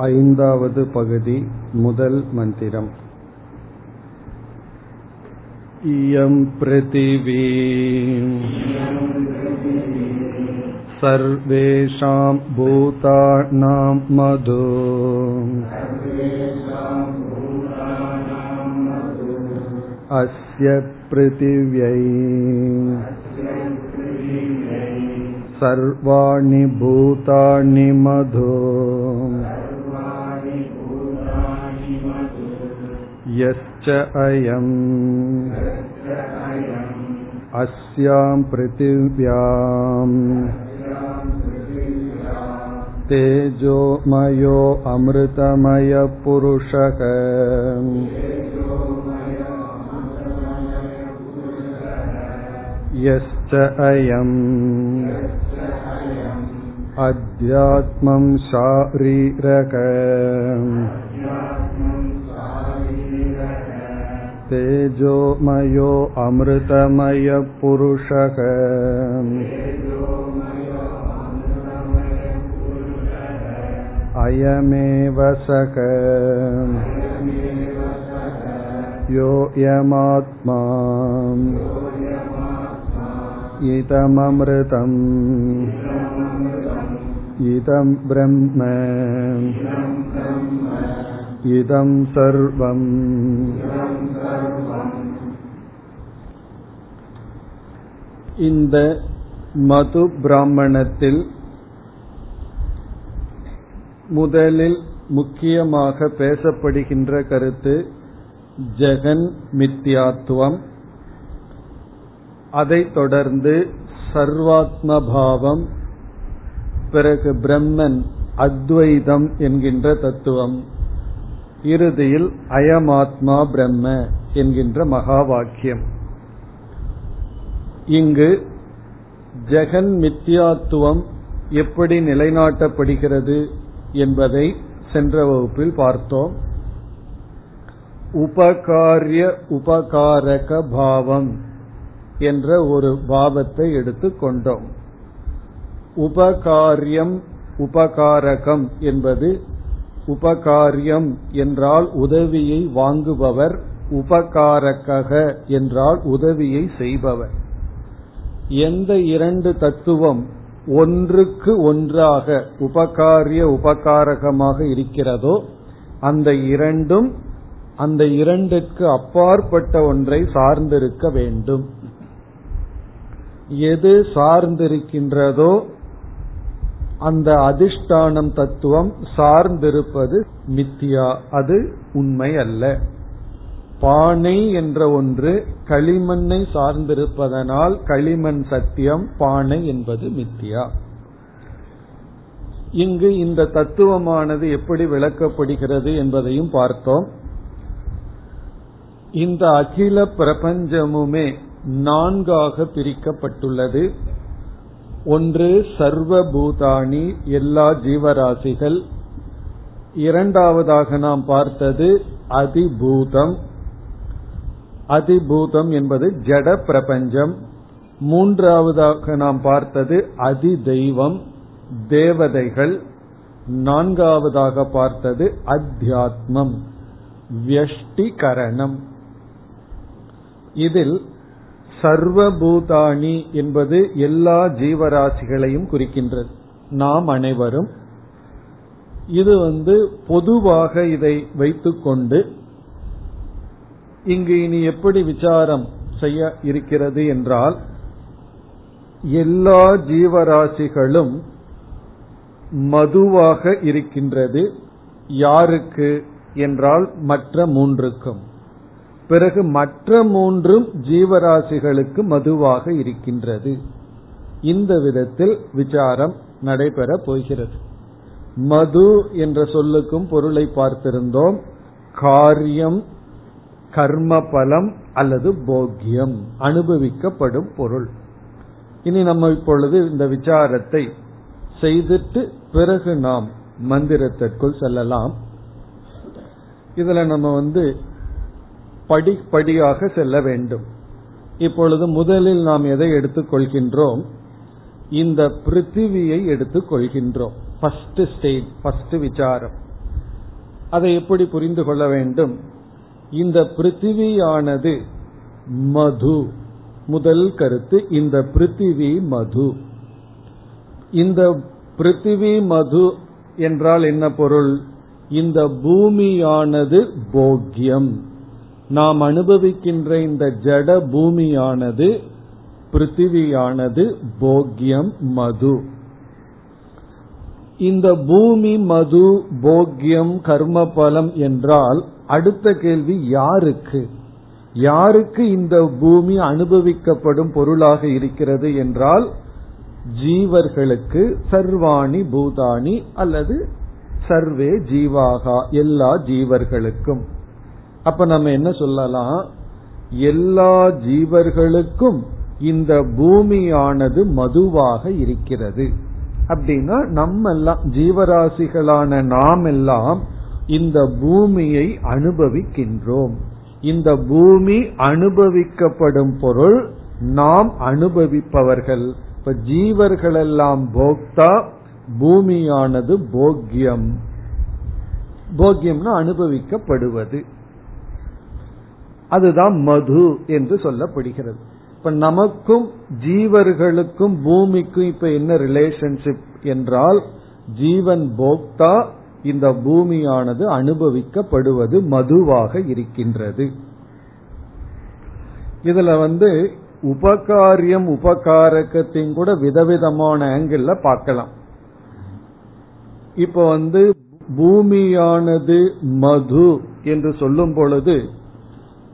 ऐन्दावद् पगति मुदल् मन्दिरम् इयं पृथिवी सर्वेषां भूतानां मधु अस्य पृथिव्यै सर्वाणि भूतानि मधु यश्च अयम् अस्यां पृथिव्याम् तेजोमयो अमृतमयपुरुषः यश्च अयम् अध्यात्मं शारीरक तेजोमयो अमृतमयपुरुषः अयमेव सक योऽयमात्मा। इदममृतम्। इदं ब्रह्म। इदं सर्वम्। இந்த மது பிராமணத்தில் முதலில் முக்கியமாக பேசப்படுகின்ற கருத்து ஜெகன் மித்யாத்துவம் அதைத் தொடர்ந்து சர்வாத்ம பாவம் பிறகு பிரம்மன் அத்வைதம் என்கின்ற தத்துவம். இறுதியில் அயமாத்மா பிரம்ம என்கின்ற மகா வாக்கியம். இங்கு ஜெகன் மித்யாத்துவம் எப்படி நிலைநாட்டப்படுகிறது என்பதை சென்ற வகுப்பில் பார்த்தோம். உபகாரிய உபகாரக பாவம் என்ற ஒரு பாவத்தை எடுத்துக்கொண்டோம் உபகாரியம் உபகாரகம் என்பது உபகாரியம் என்றால் உதவியை வாங்குபவர் உபகாரக என்றால் உதவியை செய்பவர். எந்த இரண்டு தத்துவம் ஒன்றுக்கு ஒன்றாக உபகாரிய உபகாரகமாக இருக்கிறதோ அந்த இரண்டும் அந்த இரண்டுக்கு அப்பாற்பட்ட ஒன்றை சார்ந்திருக்க வேண்டும். எது சார்ந்திருக்கின்றதோ அந்த அதிஷ்டானம் தத்துவம் சார்ந்திருப்பது மித்தியா அது உண்மை அல்ல பானை என்ற ஒன்று களிமண்ணை சார்ந்திருப்பதனால் களிமண் சத்தியம் பானை என்பது மித்தியா. இங்கு இந்த தத்துவமானது எப்படி விளக்கப்படுகிறது என்பதையும் பார்த்தோம். இந்த அகில பிரபஞ்சமுமே நான்காக பிரிக்கப்பட்டுள்ளது. ஒன்று சர்வபூதானி எல்லா ஜீவராசிகள். இரண்டாவதாக நாம் பார்த்தது அதிபூதம். அதிபூதம் என்பது ஜட பிரபஞ்சம். மூன்றாவதாக நாம் பார்த்தது அதி தெய்வம் தேவதைகள். நான்காவதாக பார்த்தது அத்தியாத்மம் வியஷ்டிகரணம். இதில் சர்வபூதானி என்பது எல்லா ஜீவராசிகளையும் குறிக்கின்றது. நாம் அனைவரும். இது வந்து பொதுவாக இதை வைத்துக்கொண்டு இங்கு இனி எப்படி விசாரம் செய்ய இருக்கிறது என்றால் எல்லா ஜீவராசிகளும் மதுவாக இருக்கின்றது. யாருக்கு என்றால் மற்ற மூன்றுக்கும். பிறகு மற்ற மூன்றும் ஜீவராசிகளுக்கு மதுவாக இருக்கின்றது. இந்த விதத்தில் விசாரம் நடைபெற போகிறது. மது என்ற சொல்லுக்கும் பொருளை பார்த்திருந்தோம். காரியம் கர்ம பலம் அல்லது போக்கியம் அனுபவிக்கப்படும் பொருள். இனி நம்ம இப்பொழுது இந்த விசாரத்தை செய்துட்டு பிறகு நாம் மந்திரத்திற்குள் செல்லலாம். இதுல நம்ம வந்து படிப்படியாக செல்ல வேண்டும். இப்பொழுது முதலில் நாம் எதை எடுத்துக்கொள்கின்றோம்? இந்த பிருத்திவியை எடுத்துக்கொள்கின்றோம். ஃபர்ஸ்ட் ஸ்டேஜ் ஃபர்ஸ்ட் விசாரம். அதை எப்படி புரிந்து கொள்ள வேண்டும்? இந்த பிருத்திவியானது மது. முதல் கருத்து இந்த பிருத்திவி மது. இந்த பிருத்திவி மது என்றால் என்ன பொருள்? இந்த பூமியானது போக்கியம் நாம் அனுபவிக்கின்ற இந்த ஜட பூமியானது பிருத்திவியானது போக்கியம் மது. இந்த பூமி மது போக்கியம் கர்ம பலம் என்றால் அடுத்த கேள்வி யாருக்கு? யாருக்கு இந்த பூமி அனுபவிக்கப்படும் பொருளாக இருக்கிறது என்றால் ஜீவர்களுக்கு சர்வாணி பூதானி அல்லது சர்வே ஜீவாகா எல்லா ஜீவர்களுக்கும். அப்ப நம்ம என்ன சொல்லலாம்? எல்லா ஜீவர்களுக்கும் இந்த பூமியானது மதுவாக இருக்கிறது. அப்படின்னா நம்ம எல்லாம் ஜீவராசிகளான நாம் எல்லாம் இந்த பூமியை அனுபவிக்கின்றோம். இந்த பூமி அனுபவிக்கப்படும் பொருள் நாம் அனுபவிப்பவர்கள். இப்ப ஜீவர்களெல்லாம் போக்தா பூமியானது போக்கியம் போக்கியம்னா அனுபவிக்கப்படுவது. அதுதான் மது என்று சொல்லப்படுகிறது. இப்ப நமக்கும் ஜீவர்களுக்கும் பூமிக்கும் இப்ப என்ன ரிலேஷன்ஷிப் என்றால் ஜீவன் போக்தா இந்த பூமியானது அனுபவிக்கப்படுவது மதுவாக இருக்கின்றது. இதுல வந்து உபகாரியம் உபகாரகத்தையும் கூட விதவிதமான ஆங்கிள் பார்க்கலாம். இப்ப வந்து பூமியானது மது என்று சொல்லும் பொழுது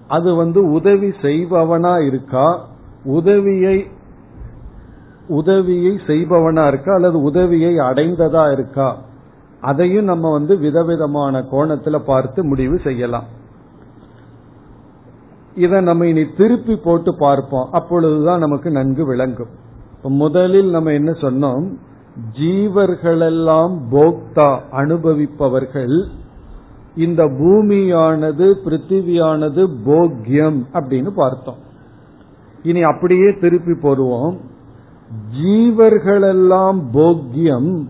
அது வந்து உதவி செய்பவனா இருக்கா? உதவியை உதவியை செய்பவனா இருக்கா? அல்லது உதவியை அடைந்ததா இருக்கா? அதையும் நம்ம வந்து விதவிதமான கோணத்துல பார்த்து முடிவு செய்யலாம். இதை நம்ம இனி திருப்பி போட்டு பார்ப்போம். அப்பொழுதுதான் நமக்கு நன்கு விளங்கும். முதலில் நம்ம என்ன சொன்னோம்? ஜீவர்களெல்லாம் போக்தா அனுபவிப்பவர்கள். இந்த பூமியானது பிருத்திவியானது போக்யம் அப்படின்னு பார்த்தோம். இனி அப்படியே திருப்பி போடுவோம். ஜீவர்களெல்லாம் போக்யம்.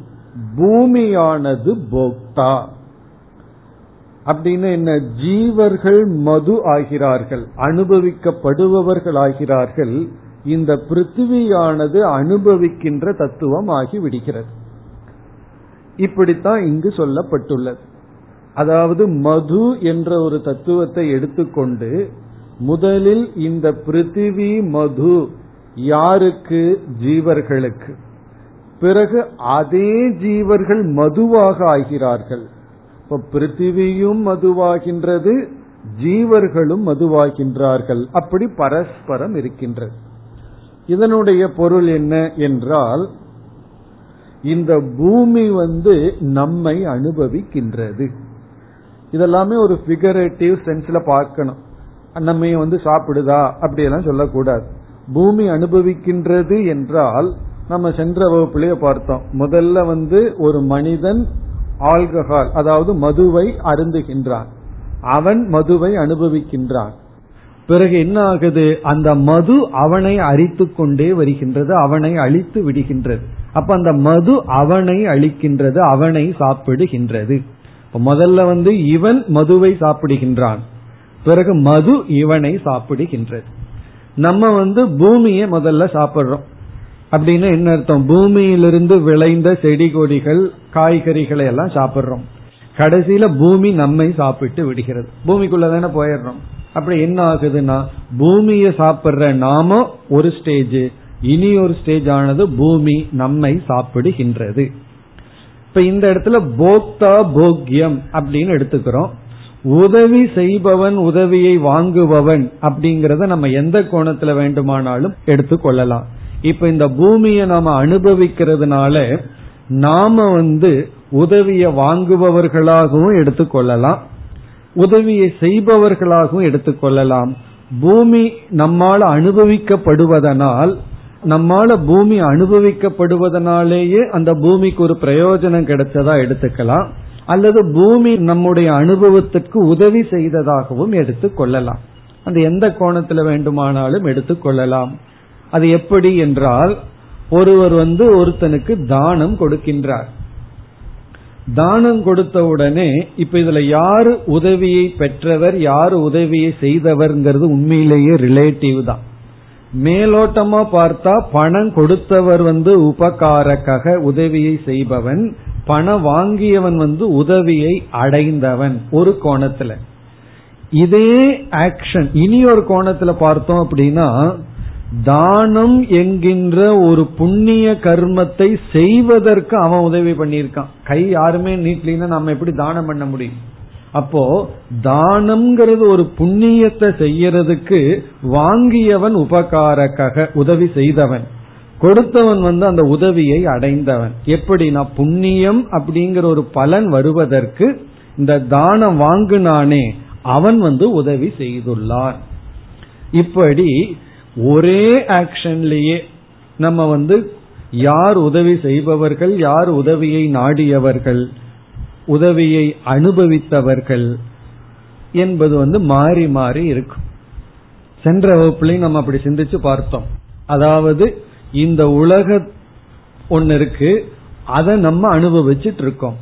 பூமியானது போக்தா. அப்படின்னு என்ன ஜீவர்கள் மது ஆகிறார்கள் அனுபவிக்கப்படுபவர்கள் ஆகிறார்கள் இந்த பிருத்திவியானது அனுபவிக்கின்ற தத்துவம் ஆகி விடுகிறது. இப்படித்தான் இங்கு சொல்லப்பட்டுள்ளது. அதாவது மது என்ற ஒரு தத்துவத்தை எடுத்துக்கொண்டு முதலில் இந்த பிருத்திவி மது யாருக்கு? ஜீவர்களுக்கு. பிறகு அதே ஜீவர்கள் மதுவாக ஆகிறார்கள். இப்ப பிருத்திவியும் மதுவாகின்றது ஜீவர்களும் மதுவாகின்றார்கள். அப்படி பரஸ்பரம் இருக்கின்றது. இதனுடைய பொருள் என்ன என்றால் இந்த பூமி வந்து நம்மை அனுபவிக்கின்றது. இதெல்லாமே ஒரு பிகரேட்டிவ் சென்ஸ்ல பார்க்கணும். நம்ம வந்து சாப்பிடுதா? அப்படியெல்லாம் சொல்லக்கூடாது. பூமி அனுபவிக்கின்றது என்றால் நம்ம சென்ற வகுப்பிலேயே பார்த்தோம். முதல்ல வந்து ஒரு மனிதன் ஆல்கஹால் அதாவது மதுவை அருந்துகின்றான். அவன் மதுவை அனுபவிக்கின்றான். பிறகு என்ன ஆகுது அந்த மது அவனை அரித்து கொண்டே வருகின்றது அவனை அழித்து விடுகின்றது. அப்ப அந்த மது அவனை அழிக்கின்றது அவனை சாப்பிடுகின்றது. முதல்ல வந்து இவன் மதுவை சாப்பிடுகின்றான். பிறகு மது இவனை சாப்பிடுகின்றது. நம்ம வந்து பூமியை முதல்ல சாப்பிடுறோம். அப்படின்னு என்ன அர்த்தம்? பூமியிலிருந்து விளைந்த செடி கொடிகள் காய்கறிகளை எல்லாம் சாப்பிடுறோம். கடைசியில பூமி நம்மை சாப்பிட்டு விடுகிறது. பூமிக்குள்ள தானே போயிடுறோம். அப்படி என்ன ஆகுதுன்னா பூமியை சாப்பிடுற நாம ஒரு ஸ்டேஜ் இனி ஒரு ஸ்டேஜ் ஆனது பூமி நம்மை சாப்பிடுகின்றது. இப்ப இந்த இடத்துல போக்தா போக்யம் அப்படின்னு எடுத்துக்கிறோம். உதவி செய்பவன் உதவியை வாங்குபவன் அப்படிங்கறத நம்ம எந்த கோணத்துல வேண்டுமானாலும் எடுத்துக்கொள்ளலாம். இப்ப இந்த பூமியை நாம அனுபவிக்கிறதுனால நாம வந்து உதவியை வாங்குபவர்களாகவும் எடுத்துக்கொள்ளலாம். உதவியை செய்பவர்களாகவும் எடுத்துக்கொள்ளலாம். பூமி நம்மால் அனுபவிக்கப்படுவதனால் நம்மால பூமி அனுபவிக்கப்படுவதனாலேயே அந்த பூமிக்கு ஒரு பிரயோஜனம் கிடைச்சதா எடுத்துக்கலாம். அல்லது பூமி நம்முடைய அனுபவத்திற்கு உதவி செய்ததாகவும் எடுத்துக்கொள்ளலாம். அந்த எந்த கோணத்துல வேண்டுமானாலும் எடுத்துக்கொள்ளலாம். அது எப்படி என்றால் ஒருவர் வந்து ஒருத்தனுக்கு தானம் கொடுக்கின்றார். தானம் கொடுத்த உடனே இப்ப இதுல யாரு உதவியை பெற்றவர் யாரு உதவியை செய்தவர்ங்கிறது உண்மையிலேயே ரிலேட்டிவ் தான். மேலோட்டமா பார்த்தா பணம் கொடுத்தவர் வந்து உபகாரக்காக உதவியை செய்பவன் பணம் வாங்கியவன் வந்து உதவியை அடைந்தவன் ஒரு கோணத்துல. இதே ஆக்ஷன் இனி ஒரு கோணத்துல பார்த்தோம் அப்படின்னா தானம் என்கின்ற ஒரு புண்ணிய கர்மத்தை செய்வதற்கு அவன் உதவி பண்ணியிருக்கான். கை யாருமே நீட்லின்னா நம்ம எப்படி தானம் பண்ண முடியும்? அப்போ தானம்ங்கிறது ஒரு புண்ணியத்தை செய்யறதுக்கு வாங்கியவன் உபகாரக்காக உதவி செய்தவன். கொடுத்தவன் வந்து அந்த உதவியை அடைந்தவன். எப்படின்னா புண்ணியம் அப்படிங்கிற ஒரு பலன் வருவதற்கு இந்த தானம் வாங்கினானே அவன் வந்து உதவி செய்துள்ளான். இப்படி ஒரே ஆக்ஷன்லேயே நம்ம வந்து யார் உதவி செய்பவர்கள் யார் உதவியை நாடியவர்கள் உதவியை அனுபவித்தவர்கள் என்பது வந்து மாறி மாறி இருக்கும். சென்ற வகுப்புலையும் நம்ம அப்படி சிந்திச்சு பார்த்தோம். அதாவது இந்த உலக ஒன்னு இருக்கு அதை நம்ம அனுபவிச்சுட்டு இருக்கோம்.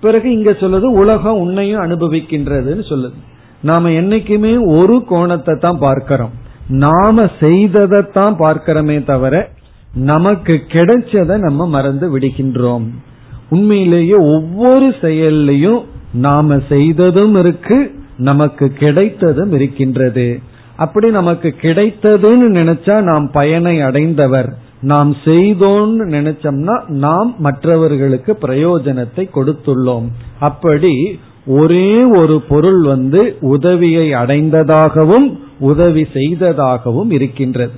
பிறகு இங்க சொல்லுது உலகம் உன்னையும் அனுபவிக்கின்றதுன்னு சொல்லுது. நாம என்னைக்குமே ஒரு கோணத்தை தான் பார்க்கிறோம். நாம செய்ததைத்தான் பார்க்கிறோமே தவிர நமக்கு கிடைச்சதை நம்ம மறந்து விடுகின்றோம். உண்மையிலேயே ஒவ்வொரு செயல்லையும் நாம செய்ததும் இருக்கு நமக்கு கிடைத்ததும் இருக்கின்றது. அப்படி நமக்கு கிடைத்ததுன்னு நினைச்சா நாம் பயனை அடைந்தவர். நாம் செய்தோம்னு நினைச்சோம்னா நாம் மற்றவர்களுக்கு பிரயோஜனத்தை கொடுத்துள்ளோம். அப்படி ஒரே ஒரு பொருள் வந்து உதவியை அடைந்ததாகவும் உதவி செய்ததாகவும் இருக்கின்றது.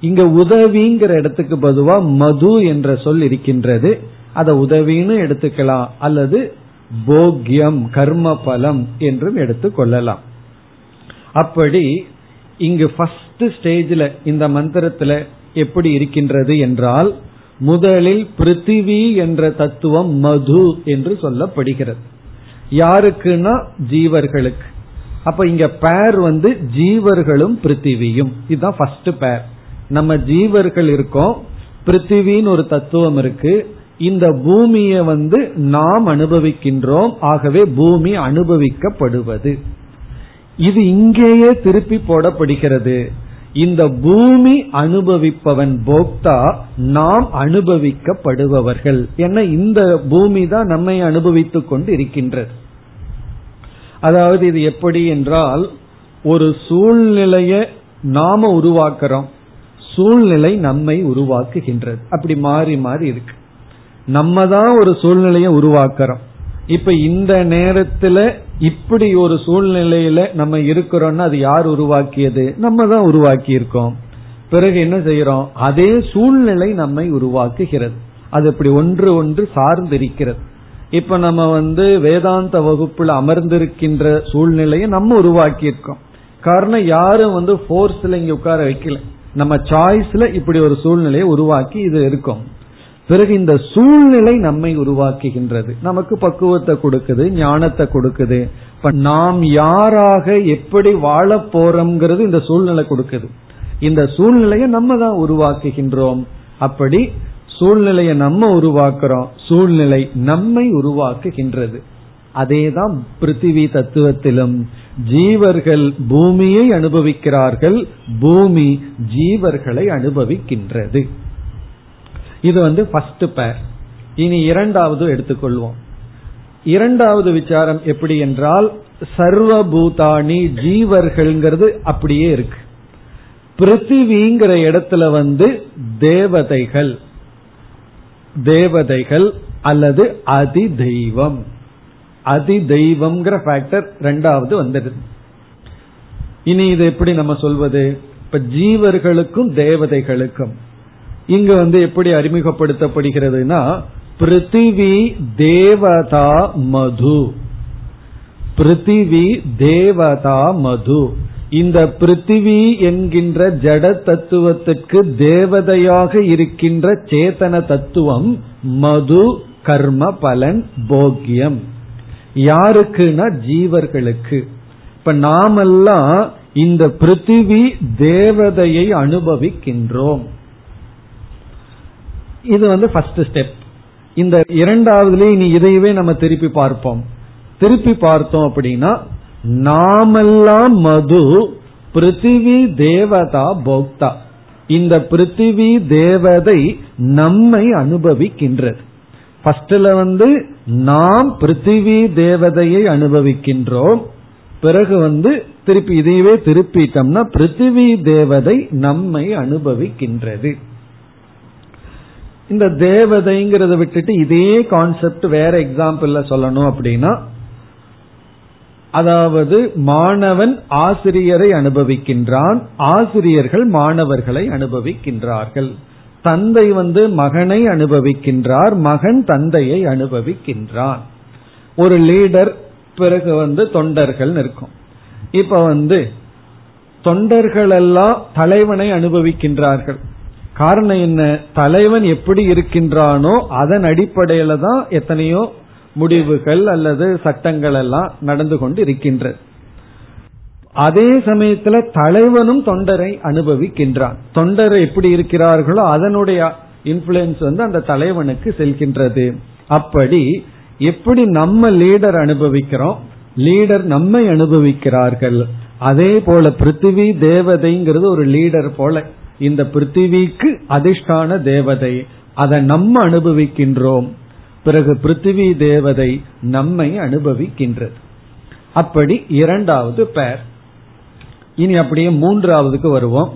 இங்க உதவிங்கிற இடத்துக்கு பொதுவா மது என்ற சொல் இருக்கின்றது. அதை உதவின்னு எடுத்துக்கலாம். அல்லது போக்கியம் கர்ம பலம் என்றும் எடுத்துக்கொள்ளலாம் அப்படி இங்கு ஃபர்ஸ்ட் ஸ்டேஜில் இந்த மந்திரத்துல எப்படி இருக்கின்றது என்றால் முதலில் பிருத்திவி என்ற தத்துவம் மது என்று சொல்லப்படுகிறது. யாருக்குன்னா ஜீவர்களுக்கு. அப்ப இங்க பேர் வந்து ஜீவர்களும் பிருத்திவியும். இதுதான் ஃபர்ஸ்ட் பேர் நம்ம ஜீவர்கள் இருக்கோம் பிருத்திவின்னு ஒரு தத்துவம் இருக்கு. இந்த பூமியை வந்து நாம் அனுபவிக்கின்றோம் ஆகவே பூமி அனுபவிக்கப்படுவது. இது இங்கேயே திருப்பி போடப்படுகிறது. இந்த பூமி அனுபவிப்பவன் போக்தா நாம் அனுபவிக்கப்படுபவர்கள். என இந்த பூமி தான் நம்மை அனுபவித்துக் கொண்டு இருக்கின்றது அதாவது இது எப்படி என்றால் ஒரு சூழ்நிலையை நாம உருவாக்குறோம். சூழ்நிலை நம்மை உருவாக்குகின்றது. அப்படி மாறி மாறி இருக்கு. நம்ம தான் ஒரு சூழ்நிலையை உருவாக்குறோம். இப்ப இந்த நேரத்துல இப்படி ஒரு சூழ்நிலையில நம்ம இருக்கிறோம்னா அது யார் உருவாக்கியது? நம்ம தான் உருவாக்கி இருக்கோம் பிறகு என்ன செய்யறோம்? அதே சூழ்நிலை நம்மை உருவாக்குகிறது. அது இப்படி ஒன்று ஒன்று சார்ந்திருக்கிறது. இப்ப நம்ம வந்து வேதாந்த வகுப்புல அமர்ந்திருக்கின்ற சூழ்நிலையை நம்ம உருவாக்கி இருக்கோம் காரணம் யாரும் வந்து போர்ஸ்ல இங்க உட்கார வைக்கல. நம்ம சாய்ஸ்ல இப்படி ஒரு சூழ்நிலையை உருவாக்கி இது இருக்கும். பிறகு இந்த சூழ்நிலை நம்மை உருவாக்குகின்றது. நமக்கு பக்குவத்தை கொடுக்குது ஞானத்தை கொடுக்குது. இப்ப நாம் யாராக எப்படி வாழ போறோம்ங்கிறது இந்த சூழ்நிலை கொடுக்குது. இந்த சூழ்நிலையை நம்ம தான் உருவாக்குகின்றோம். அப்படி சூழ்நிலையை நம்ம உருவாக்குறோம். சூழ்நிலை நம்மை உருவாக்குகின்றது. அதேதான் பிருத்திவி தத்துவத்திலும் ஜீவர்கள் பூமியை அனுபவிக்கிறார்கள். பூமி ஜீவர்களை அனுபவிக்கின்றது. இது வந்து ஃபர்ஸ்ட் பேர் இனி இரண்டாவது எடுத்துக்கொள்வோம். இரண்டாவது விசாரம் எப்படி என்றால் சர்வபூதானி ஜீவர்கள்ங்கிறது அப்படியே இருக்கு. பிருத்திவிங்கிற இடத்துல வந்து தேவதைகள். தேவதைகள் அல்லது அதி தெய்வம் அதி தெய்வம்ங்கிற ஃபேக்டர் ரெண்டாவது வந்துடுது இனி இது எப்படி நம்ம சொல்வது? இப்ப ஜீவர்களுக்கும் தேவதைகளுக்கும். இங்க வந்து எப்படி அறிமுகப்படுத்தப்படுகிறதுனா பிருத்திவி தேவதா மது. பிருத்திவி தேவதா மது. இந்த பிருத்திவி என்கின்ற ஜட தத்துவத்திற்கு தேவதையாக இருக்கின்ற சேத்தன தத்துவம் மது கர்ம பலன் போக்கியம். யாருக்குன்னா ஜீவர்களுக்கு. இப்ப நாமெல்லாம் இந்த பிருத்திவி தேவதையை அனுபவிக்கின்றோம். இது வந்து ஃபர்ஸ்ட் ஸ்டெப் இந்த இரண்டாவதுலேயே இனி இதையவே நம்ம திருப்பி பார்ப்போம். திருப்பி பார்த்தோம் அப்படின்னா நாமெல்லாம் மது பிருத்திவி தேவதா போக்தா. இந்த பிருத்திவி தேவதை நம்மை அனுபவிக்கின்றது. ஃபர்ஸ்ட்ல வந்து நாம் பிருத்திவி தேவதையை அனுபவிக்கின்றோம். பிறகு வந்து திருப்பி இதையவே திருப்பிட்டோம்னா பிருத்திவி தேவதை நம்மை அனுபவிக்கின்றது. இந்த தேவதைங்கிறத விட்டுட்டு இதே கான்செப்ட் வேற எக்ஸாம்பிள்ல சொல்லணும் அப்படின்னா அதாவது மாணவன் ஆசிரியரை அனுபவிக்கின்றான் ஆசிரியர்கள் மாணவர்களை அனுபவிக்கின்றார்கள். தந்தை வந்து மகனை அனுபவிக்கின்றார் மகன் தந்தையை அனுபவிக்கின்றான். ஒரு லீடர் பிறகு வந்து தொண்டர்கள் இருக்கும் இப்ப வந்து தொண்டர்கள் எல்லாம் தலைவனை அனுபவிக்கின்றார்கள். காரணம் என்ன? தலைவன் எப்படி இருக்கின்றானோ அதன் அடிப்படையில தான் எத்தனையோ முடிவுகள் அல்லது சட்டங்கள் எல்லாம் நடந்து கொண்டு இருக்கின்றது அதே சமயத்துல தலைவனும் தொண்டரை அனுபவிக்கின்றான். தொண்டரை எப்படி இருக்கிறார்களோ அதனுடைய இன்ஃபுளுன்ஸ் வந்து அந்த தலைவனுக்கு செல்கின்றது. அப்படி எப்படி நம்ம லீடர் அனுபவிக்கிறோம்? லீடர் நம்மை அனுபவிக்கிறார்கள். அதே போல பிருத்திவி தேவதைங்கிறது ஒரு லீடர் போல. இந்த பிருத்திவிக்கு அதிர்ஷ்டான தேவதை. அதை நம்ம அனுபவிக்கின்றோம். பிறகு பிருத்திவி தேவதை நம்மை அனுபவிக்கின்றது. அப்படி இரண்டாவது பேர் இனி அப்படியே மூன்றாவதுக்கு வருவோம்.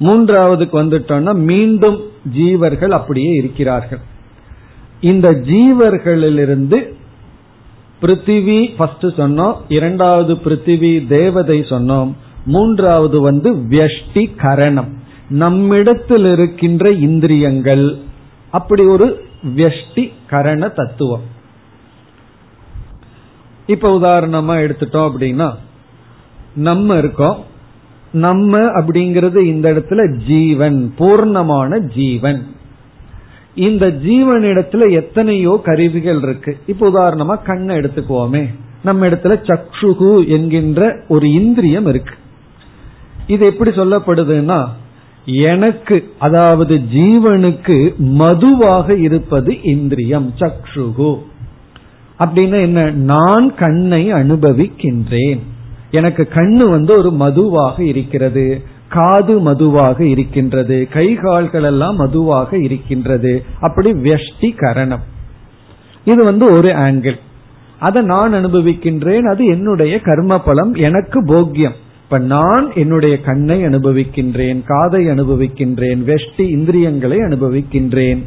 மூன்றாவதுக்கு வந்துட்டோம்னா மீண்டும் ஜீவர்கள் அப்படியே இருக்கிறார்கள். இந்த ஜீவர்களிலிருந்து பிருத்திவி ஃபர்ஸ்ட் சொன்னோம். இரண்டாவது பிருத்திவி தேவதை சொன்னோம். மூன்றாவது வந்து வியஷ்டி கரணம். நம்மிடத்தில் இருக்கின்ற இந்திரியங்கள். அப்படி ஒரு வெஷ்டி கரண தத்துவம். இப்ப உதாரணமா எடுத்துட்டோம் அப்படின்னா நம்ம இருக்கோம். நம்ம அப்படிங்கிறது இந்த இடத்துல ஜீவன் பூர்ணமான ஜீவன். இந்த ஜீவன் இடத்துல எத்தனையோ கருவிகள் இருக்கு. இப்ப உதாரணமா கண்ணை எடுத்துக்குவோமே. நம்ம இடத்துல சக்ஷுகு என்கின்ற ஒரு இந்திரியம் இருக்கு. இது எப்படி சொல்லப்படுதுன்னா எனக்கு அதாவது ஜீவனுக்கு மதுவாக இருப்பது இந்திரியம் சக்ஷுகு. அப்படின்னா என்ன? நான் கண்ணை அனுபவிக்கின்றேன். எனக்கு கண்ணு வந்து ஒரு மதுவாக இருக்கிறது. காது மதுவாக இருக்கின்றது. கை கால்கள் எல்லாம் மதுவாக இருக்கின்றது. அப்படி வெஷ்டி கரணம் இது வந்து ஒரு ஆங்கிள் அதை நான் அனுபவிக்கின்றேன். அது என்னுடைய கர்ம பலம் எனக்கு போக்கியம். இப்ப நான் என்னுடைய கண்ணை அனுபவிக்கின்றேன் காதை அனுபவிக்கின்றேன் வெஷ்டி இந்திரியங்களை அனுபவிக்கின்றேன்.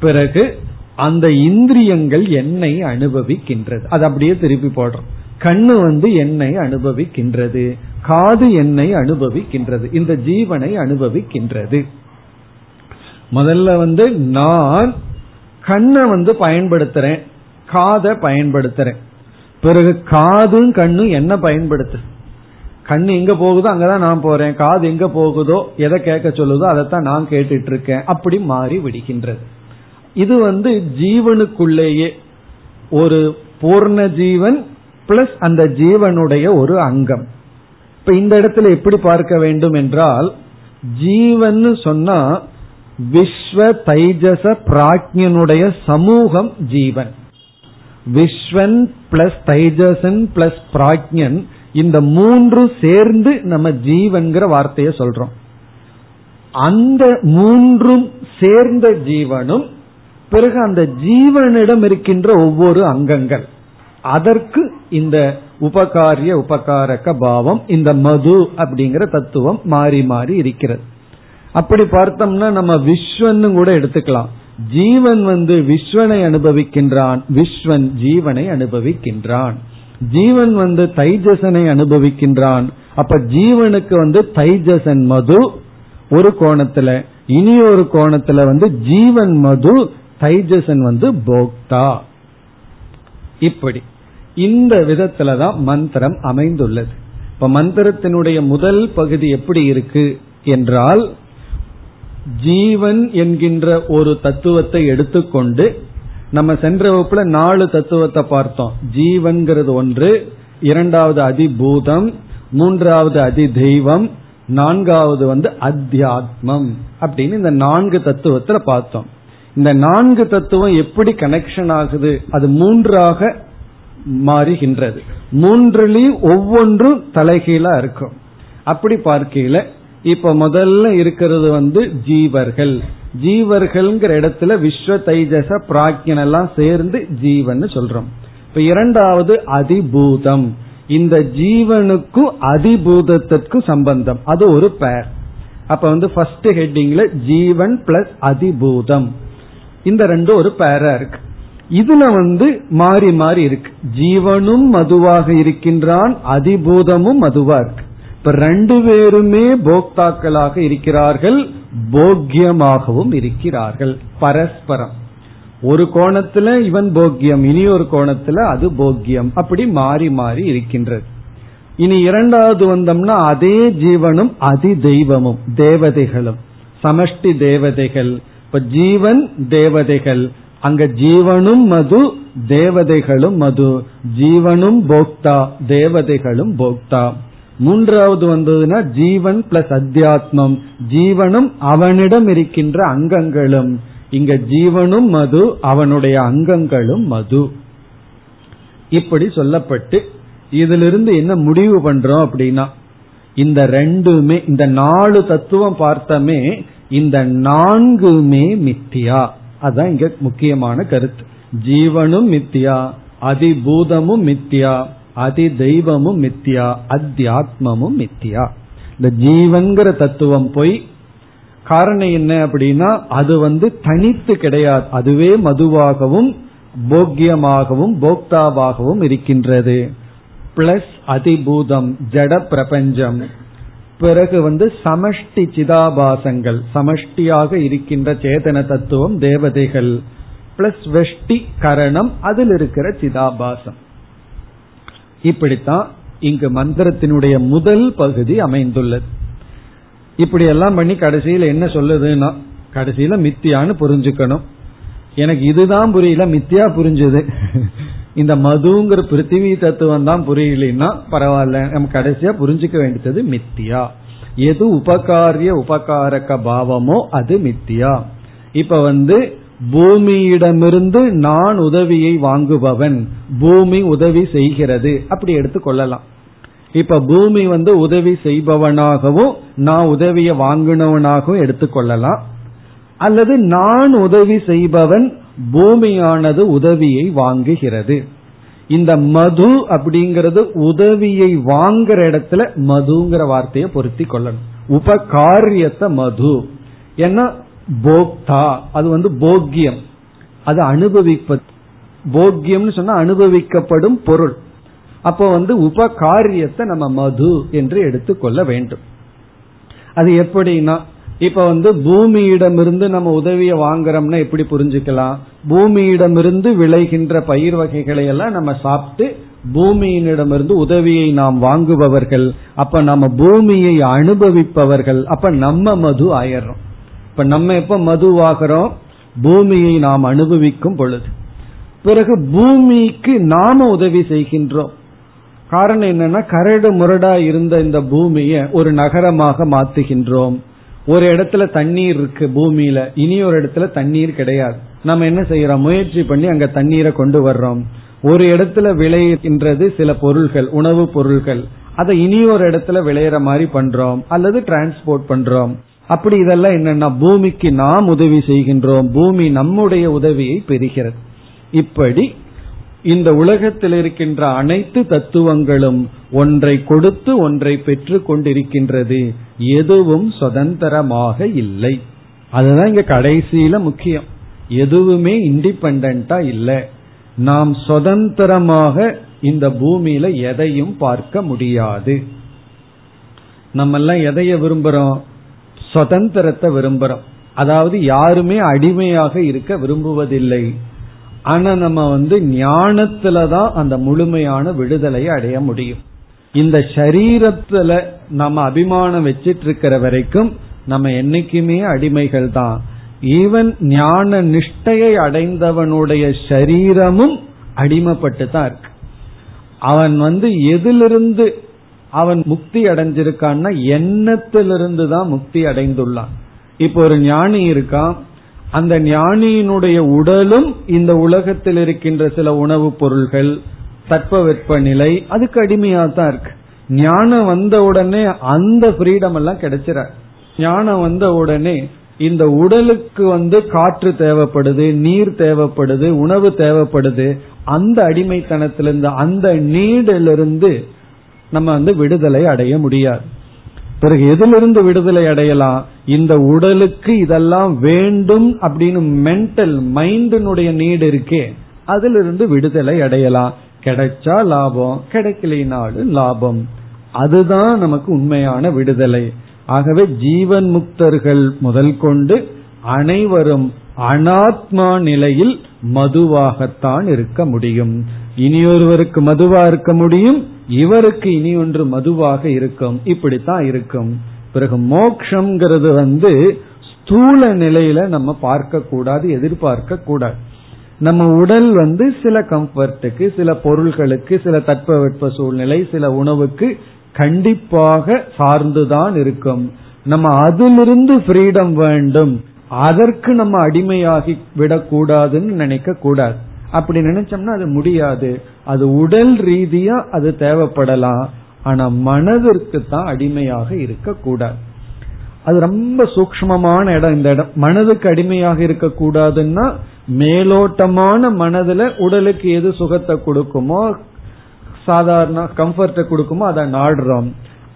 பிறகு அந்த இந்திரியங்கள் என்னை அனுபவிக்கின்றது. அது அப்படியே திருப்பி போடுறோம். கண்ணு வந்து என்னை அனுபவிக்கின்றது. காது என்னை அனுபவிக்கின்றது. இந்த ஜீவனை அனுபவிக்கின்றது. முதல்ல வந்து நான் கண்ணை வந்து பயன்படுத்துறேன். காதை பயன்படுத்துறேன். பிறகு காதும் கண்ணும் என்ன பயன்படுத்து கண் எங்க போகுதோ அங்கதான் நான் போறேன் காது எங்க போகுதோ எதை கேட்க சொல்லுதோ அதைத்தான் நான் கேட்டுட்டு இருக்கேன் அப்படி மாறி விடுகின்றது. இது வந்து ஜீவனுக்குள்ளேயே ஒரு பூர்ண ஜீவன் பிளஸ் அந்த ஜீவனுடைய ஒரு அங்கம். இப்ப இந்த இடத்துல எப்படி பார்க்க வேண்டும் என்றால் ஜீவன் சொன்னா விஸ்வ தைஜச பிராஜ்யனுடைய சமூகம் ஜீவன். விஸ்வன் பிளஸ் தைஜசன் பிளஸ் பிராஜ்யன் இந்த மூன்று சேர்ந்து நம்ம ஜீவன்கிற வார்த்தையை சொல்றோம். அந்த மூன்றும் சேர்ந்த ஜீவனும் பிறகு அந்த ஜீவனிடம் இருக்கின்ற ஒவ்வொரு அங்கங்கள். அதற்கு இந்த உபகாரிய உபகாரக பாவம் இந்த மது அப்படிங்கிற தத்துவம் மாறி மாறி இருக்கிறது. அப்படி பார்த்தோம்னா நம்ம விஸ்வன்னு கூட எடுத்துக்கலாம். ஜீவன் வந்து விஸ்வனை அனுபவிக்கின்றான் விஸ்வன் ஜீவனை அனுபவிக்கின்றான். ஜீவன் வந்து தைஜசனை அனுபவிக்கின்றான். அப்ப ஜீவனுக்கு வந்து தைஜசன் மது ஒரு கோணத்துல இனி ஒரு கோணத்துல வந்து ஜீவன் மது தைஜசன் வந்து போக்தா. இப்படி. இந்த விதத்துலதான் மந்திரம் அமைந்துள்ளது. இப்ப மந்திரத்தினுடைய முதல் பகுதி எப்படி இருக்கு என்றால் ஜீவன் என்கின்ற ஒரு தத்துவத்தை எடுத்துக்கொண்டு நம்ம சென்ற வகுப்புல நாலு தத்துவத்தை பார்த்தோம். ஜீவன்கிறது ஒன்று இரண்டாவது அதிபூதம் மூன்றாவது அதி தெய்வம் நான்காவது வந்து அத்தியாத்மம் அப்படின்னு இந்த நான்கு தத்துவத்துல பார்த்தோம். இந்த நான்கு தத்துவம் எப்படி கனெக்ஷன் ஆகுது? அது மூன்றாக மாறுகின்றது. மூன்றுலயும் ஒவ்வொன்றும் தலைகீழா இருக்கும். அப்படி பார்க்கையில இப்ப முதல்ல இருக்கிறது வந்து ஜீவர்கள். ஜீவர்கள்ங்கிற இடத்துல விஸ்வ தைஜச பிராக்யன் எல்லாம் சேர்ந்து ஜீவன் சொல்றோம். இப்ப இரண்டாவது அதிபூதம். இந்த ஜீவனுக்கும் அதிபூதத்திற்கும் சம்பந்தம். அது ஒரு பேர் அப்ப வந்து ஃபர்ஸ்ட் ஹெட்டிங்ல ஜீவன் பிளஸ் அதிபூதம். இந்த ரெண்டு ஒரு பேரா இருக்கு. இதுல வந்து மாறி மாறி இருக்கு. ஜீவனும் மதுவாக இருக்கின்றான் அதிபூதமும் மதுவா இருக்கு. இப்ப ரெண்டு பேருமே போக்தாக்களாக இருக்கிறார்கள் போக்கியமாகவும் இருக்கிறார்கள் பரஸ்பரம். ஒரு கோணத்துல இவன் போக்கியம் இனி ஒரு கோணத்துல அது போக்கியம் அப்படி மாறி மாறி இருக்கின்றது. இனி இரண்டாவது வந்தோம்னா அதே ஜீவனும் அதி தெய்வமும் தேவதைகளும். சமஷ்டி தேவதைகள் இப்ப ஜீவன் தேவதைகள் அங்க ஜீவனும் மது தேவதைகளும் மது. ஜீவனும் போக்தா தேவதைகளும் போக்தா. மூன்றாவது வந்ததுன்னா ஜீவன் பிளஸ் அத்தியாத்மம். ஜீவனும் அவனிடம் இருக்கின்ற அங்கங்களும். இங்க ஜீவனும் மது அவனுடைய அங்கங்களும் மது. இப்படி சொல்லப்பட்டு இதிலிருந்து என்ன முடிவு பண்றோம் அப்படின்னா இந்த ரெண்டுமே இந்த நாலு தத்துவம் பார்த்தமே இந்த நான்குமே மித்தியா. அதான் இங்க முக்கியமான கருத்து. ஜீவனும் மித்தியா அதிபூதமும் மித்தியா. அதி தெய்வமும் மித்தியா அத்தியாத்மமும் மித்தியா. இந்த ஜீவன்கிற தத்துவம் போய் காரணம் என்ன அப்படின்னா அது வந்து தனித்து கிடையாது. அதுவே மதுவாகவும் போக்கியமாகவும் போக்தாவாகவும் இருக்கின்றது. பிளஸ் அதிபூதம் ஜட பிரபஞ்சம். பிறகு வந்து சமஷ்டி சிதாபாசங்கள் சமஷ்டியாக இருக்கின்ற சேதன தத்துவம் தேவதைகள். பிளஸ் வெஷ்டி கரணம் அதில் இருக்கிற சிதாபாசம். இப்படித்தான் இங்கு மந்திரத்தினுடைய முதல் பகுதி அமைந்துள்ளது. இப்படி எல்லாம் பண்ணி கடைசியில் என்ன சொல்லுதுன்னா கடைசியில மித்தியான்னு புரிஞ்சுக்கணும். எனக்கு இதுதான் புரியல மித்தியா புரிஞ்சது. இந்த மதுங்கிற பிருத்திவி தத்துவம் தான் புரியலன்னா பரவாயில்ல நம்ம கடைசியா புரிஞ்சுக்க வேண்டியது மித்தியா. எது உபகாரிய உபகாரக பாவமோ அது மித்தியா. இப்ப வந்து பூமியிடமிருந்து நான் உதவியை வாங்குபவன். பூமி உதவி செய்கிறது. அப்படி எடுத்து கொள்ளலாம். இப்ப பூமி வந்து உதவி செய்பவனாகவும் நான் உதவியை வாங்கினவனாகவும் எடுத்துக்கொள்ளலாம் அல்லது நான் உதவி செய்பவன் பூமியானது உதவியை வாங்குகிறது. இந்த மது அப்படிங்கிறது உதவியை வாங்குற இடத்துல மதுங்கிற வார்த்தையை பொருத்தி கொள்ளணும். உபகாரியத்தை மது. ஏன்னா போக்தா. அது வந்து போக்கியம். அது அனுபவிப்பது. போக்கியம்னு சொன்னா அனுபவிக்கப்படும் பொருள். அப்போ வந்து உபகாரியத்தை நம்ம மது என்று எடுத்துக்கொள்ள வேண்டும். அது எப்படின்னா இப்ப வந்து பூமியிடமிருந்து நம்ம உதவியை வாங்குறோம்னா எப்படி புரிஞ்சுக்கலாம்? பூமியிடமிருந்து விளைகின்ற பயிர் வகைகளை எல்லாம் நம்ம சாப்பிட்டு பூமியினிடமிருந்து உதவியை நாம் வாங்குபவர்கள். அப்ப நம்ம பூமியை அனுபவிப்பவர்கள். அப்ப நம்ம மது ஆயிடுறோம். இப்ப நம்ம எப்ப மதுவாகிறோம்? பூமியை நாம் அனுபவிக்கும் பொழுது. பிறகு பூமிக்கு நாம உதவி செய்கின்றோம். காரணம் என்னன்னா கரடு முரடா இருந்த இந்த பூமியை ஒரு நகரமாக மாத்துகின்றோம். ஒரு இடத்துல தண்ணீர் இருக்கு பூமியில இனி ஒரு இடத்துல தண்ணீர் கிடையாது. நம்ம என்ன செய்யறோம்? முயற்சி பண்ணி அங்க தண்ணீரை கொண்டு வர்றோம். ஒரு இடத்துல விளைகின்றது சில பொருள்கள் உணவு பொருள்கள். அதை இனி ஒரு இடத்துல விளையிற மாதிரி பண்றோம். அல்லது டிரான்ஸ்போர்ட் பண்றோம். அப்படி இதெல்லாம் என்னன்னா பூமிக்கு நாம் உதவி செய்கின்றோம். பூமி நம்முடைய உதவியை பெறுகிறது. இப்படி இந்த உலகத்தில் இருக்கின்ற அனைத்து தத்துவங்களும் ஒன்றை கொடுத்து ஒன்றை பெற்று கொண்டிருக்கின்றது. எதுவும் சுதந்திரமாக இல்லை. அதுதான் இங்க கடைசியில முக்கியம். எதுவுமே இண்டிபெண்டா இல்லை. நாம் சுதந்திரமாக இந்த பூமியில எதையும் பார்க்க முடியாது. நம்ம எல்லாம் எதைய விரும்புறோம்? சுதந்திரத்தை விரும்புறோம். அதாவது யாருமே அடிமையாக இருக்க விரும்புவதில்லை. ஆனா நம்ம வந்து ஞானத்துலதான் அந்த முழுமையான விடுதலையை அடைய முடியும். இந்த சரீரத்துல நம்ம அபிமானம் வச்சிட்டு இருக்கிற வரைக்கும் நம்ம என்னைக்குமே அடிமைகள் தான். ஈவன் ஞான நிஷ்டையை அடைந்தவனுடைய சரீரமும் அடிமைப்பட்டு தான் இருக்கு. அவன் வந்து எதிலிருந்து அவன் முக்தி அடைஞ்சிருக்கான்னா எண்ணத்திலிருந்து தான் முக்தி அடைந்துள்ளான். இப்போ ஒரு ஞானி இருக்கான் அந்த ஞானியினுடைய உடலும் இந்த உலகத்தில் இருக்கின்ற சில உணவுப் பொருள்கள் தட்பவெப்ப நிலை அதுக்கு அடிமையா தான் இருக்கு. ஞானம் வந்த உடனே அந்த ஃப்ரீடம் எல்லாம் கிடைச்சிட ஞானம் வந்த உடனே இந்த உடலுக்கு வந்து காற்று தேவைப்படுது நீர் தேவைப்படுது உணவு தேவைப்படுது அந்த அடிமைத்தனத்திலிருந்து அந்த நீடிலிருந்து நம்ம வந்து விடுதலை அடைய முடியாது. பிறகு எதிலிருந்து விடுதலை அடையலாம்? இந்த உடலுக்கு இதெல்லாம் வேண்டும் அப்படின்னு மென்டல் மைண்டினுடைய நீடு இருக்கே. அதிலிருந்து விடுதலை அடையலாம். கிடைச்சா லாபம் கிடைக்கலினாலும் லாபம். அதுதான் நமக்கு உண்மையான விடுதலை. ஆகவே ஜீவன் முக்தர்கள் முதல் கொண்டு அனைவரும் அனாத்மா நிலையில் மதுவாகத்தான் இருக்க முடியும். இனியொருவருக்கு மதுவா இருக்க முடியும் இவருக்கு இனி ஒன்று மதுவாக இருக்கும். இப்படித்தான் இருக்கும். பிறகு மோக்ஷங்கிறது வந்து ஸ்தூல நிலையில நம்ம பார்க்க கூடாது எதிர்பார்க்க கூடாது. நம்ம உடல் வந்து சில கம்ஃபர்ட்டுக்கு சில பொருள்களுக்கு சில தட்பவெட்ப சூழ்நிலை சில உணவுக்கு கண்டிப்பாக சார்ந்துதான் இருக்கும். நம்ம அதிலிருந்து ஃப்ரீடம் வேண்டும். அதற்கு நம்ம அடிமையாகி விடக்கூடாதுன்னு நினைக்க கூடாது அப்படி நினைச்சோம்னா அது முடியாது. அது உடல் ரீதியா அது தேவைப்படலாம். ஆனா மனதிற்கு தான் அடிமையாக இருக்கக்கூடாது. அது ரொம்ப சூக்மமான இடம் இந்த இடம். மனதுக்கு அடிமையாக இருக்கக்கூடாதுன்னா மேலோட்டமான மனதுல உடலுக்கு எது சுகத்தை கொடுக்குமோ சாதாரண கம்ஃபர்ட்டை கொடுக்குமோ அதை நாடுறோம்.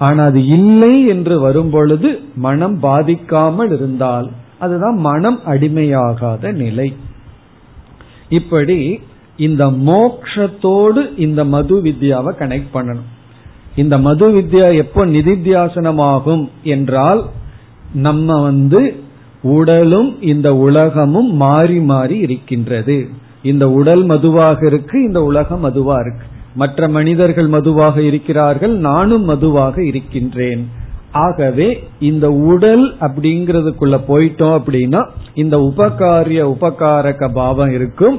ஆனா அது இல்லை என்று வரும் பொழுது மனம் பாதிக்காமல் இருந்தால் அதுதான் மனம் அடிமையாகாத நிலை. இப்படி இந்த மோக்ஷத்தோடு இந்த மது வித்யாவை கனெக்ட் பண்ணணும். இந்த மது வித்யா எப்போ நிதித்தியாசனமாகும் என்றால் நம்ம வந்து உடலும் இந்த உலகமும் மாறி மாறி இருக்கின்றது. இந்த உடல் மதுவாக இருக்கு இந்த உலகம் மதுவா இருக்கு. மற்ற மனிதர்கள் மதுவாக இருக்கிறார்கள் நானும் மதுவாக இருக்கின்றேன். ஆகவே இந்த உடல் அப்படிங்கறதுக்குள்ள போயிட்டோம் அப்படின்னா இந்த உபகாரிய உபகாரக பாவம் இருக்கும்.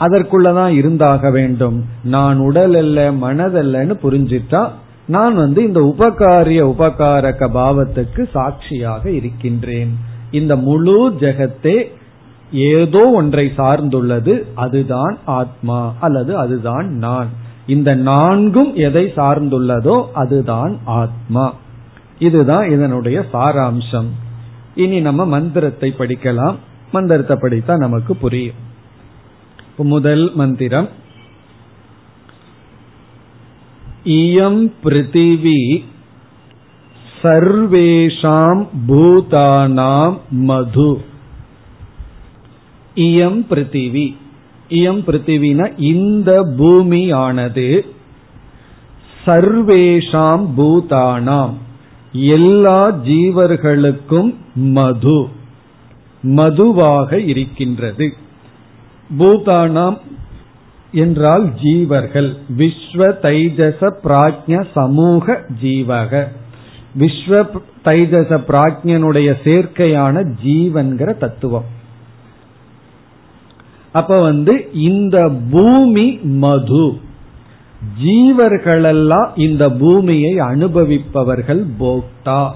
அதற்குள்ளதான் இருந்தாக வேண்டும். நான் உடல் அல்ல மனதல்லன்னு புரிஞ்சிட்டா நான் வந்து இந்த உபகாரிய உபகாரக பாவத்துக்கு சாட்சியாக இருக்கின்றேன். இந்த முழு ஜெகத்தே ஏதோ ஒன்றை சார்ந்துள்ளது அதுதான் ஆத்மா அல்லது அதுதான் நான். இந்த நான்கும் எதை சார்ந்துள்ளதோ அதுதான் ஆத்மா. இதுதான் இதனுடைய சாராம்சம். இனி நம்ம மந்திரத்தை படிக்கலாம். மந்திரத்தை படித்தா நமக்கு புரியும். முதல் மந்திரம். இயம் பிருத்திவி சர்வேஷாம் பூதானாம் மது. இயம் பிருத்திவி. இயம் பிருத்திவினா இந்த பூமியானது சர்வேஷாம் பூதானாம். எல்லா ஜீவர்களுக்கும் மது. மதுவாக இருக்கின்றது. பூதானாம் என்றால் ஜீவர்கள். விஸ்வ தைஜச பிராஜ்ய சமூக ஜீவக. விஸ்வ தைஜச பிராஜ்யனுடைய சேர்க்கையான ஜீவன்கிற தத்துவம். அப்ப வந்து இந்த பூமி மது. ஜீவர்களெல்லாம் இந்த பூமியை அனுபவிப்பவர்கள் போக்தா.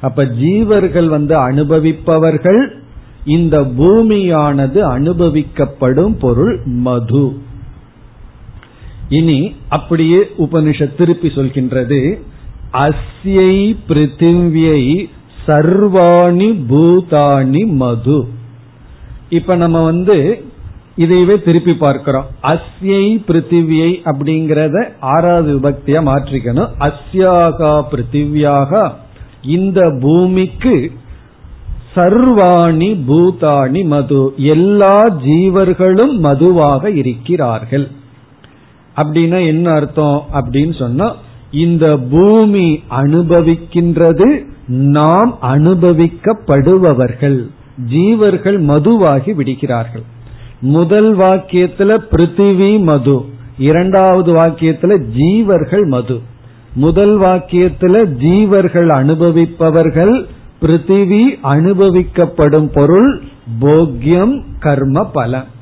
அப்ப ஜீவர்கள் வந்து அனுபவிப்பவர்கள் இந்த பூமியானது அனுபவிக்கப்படும் பொருள் மது. இனி அப்படியே உபனிஷத் திருப்பி சொல்கின்றது அஸ்யை பிருத்திவியை சர்வாணி பூதானி மது. இப்ப நம்ம வந்து இதையவே திருப்பி பார்க்கிறோம். அஸ்யை பிருத்திவியை அப்படிங்கறத ஆறாவது விபக்தியா மாற்றிக்கணும். அஸ்யாகா பிருத்திவியாக இந்த பூமிக்கு சர்வாணி பூதாணி மது. எல்லா ஜீவர்களும் மதுவாக இருக்கிறார்கள். அப்படின்னா என்ன அர்த்தம்? அப்படின்னு சொன்னா இந்த பூமி அனுபவிக்கின்றது நாம் அனுபவிக்கப்படுபவர்கள். ஜீவர்கள் மதுவாகி விடுகிறார்கள். முதல் வாக்கியத்துல பிருத்திவி மது. இரண்டாவது வாக்கியத்துல ஜீவர்கள் மது. முதல் வாக்கியத்துல ஜீவர்கள் அனுபவிப்பவர்கள் பிருத்திவி அனுபவிக்கப்படும் பொருள் போக்கியம் கர்ம பலம்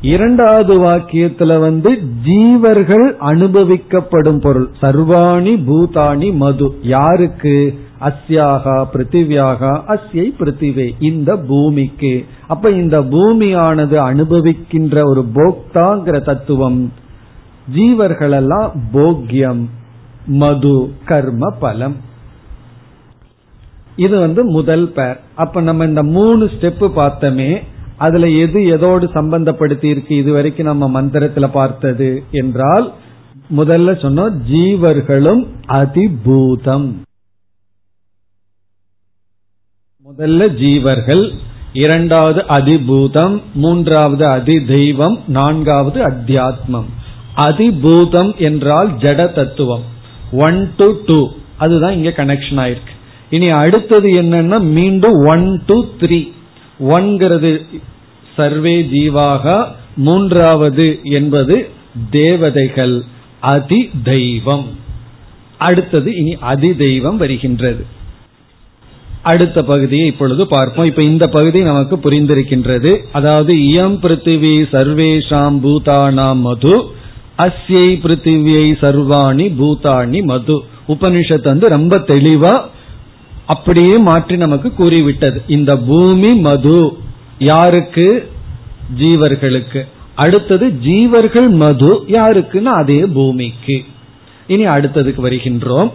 இரண்டாவது வாக்கியத்துல வந்து ஜீவர்கள் அனுபவிக்கப்படும் பொருள். சர்வாணி பூதாணி மது. யாருக்கு? அஸ்யாகா பிருத்திவியாகா அஸ்யை பிருத்திவே. இந்த பூமிக்கு. அப்ப இந்த பூமியானது அனுபவிக்கின்ற ஒரு போக்தாங்கிற தத்துவம் ஜீவர்களெல்லாம் போக்யம் மது கர்ம பலம். இது வந்து முதல் பேர் அப்ப நம்ம இந்த மூணு ஸ்டெப் பார்த்தோமே அதுல எது எதோடு சம்பந்தப்படுத்தி இருக்கு இது வரைக்கும் நம்ம மந்திரத்துல பார்த்தது என்றால் முதல்ல சொன்னோம் ஜீவர்களும் அதிபூதம். முதல்ல ஜீவர்கள் இரண்டாவது அதிபூதம் மூன்றாவது அதி தெய்வம் நான்காவது அத்தியாத்மம். அதிபூதம் என்றால் ஜட தத்துவம் ஒன் டு டூ அதுதான் இங்க கனெக்ஷன் ஆயிருக்கு. இனி அடுத்தது என்னன்னா மீண்டும் ஒன் டு த்ரீ ஒன்கிறது சர்வே ஜீவாக மூன்றாவது என்பது தேவதைகள் அதி தெய்வம் அடுத்தது இனி அதி தெய்வம் வருகின்றது. அடுத்த பகுதியை இப்பொழுது பார்ப்போம். இப்ப இந்த பகுதி நமக்கு புரிந்திருக்கின்றது. அதாவது இயம் பிருத்திவி சர்வேஷாம் பூதானாம் மது அஸ்யை பிருத்திவியை சர்வாணி பூதாணி மது. உபனிஷத்து வந்து ரொம்ப தெளிவா அப்படியே மாற்றி நமக்கு கூறிவிட்டது. இந்த பூமி மது. யாருக்கு? ஜீவர்களுக்கு. அடுத்தது ஜீவர்கள் மது யாருக்குன்னா அதே பூமிக்கு. இனி அடுத்ததுக்கு வருகின்றோம்.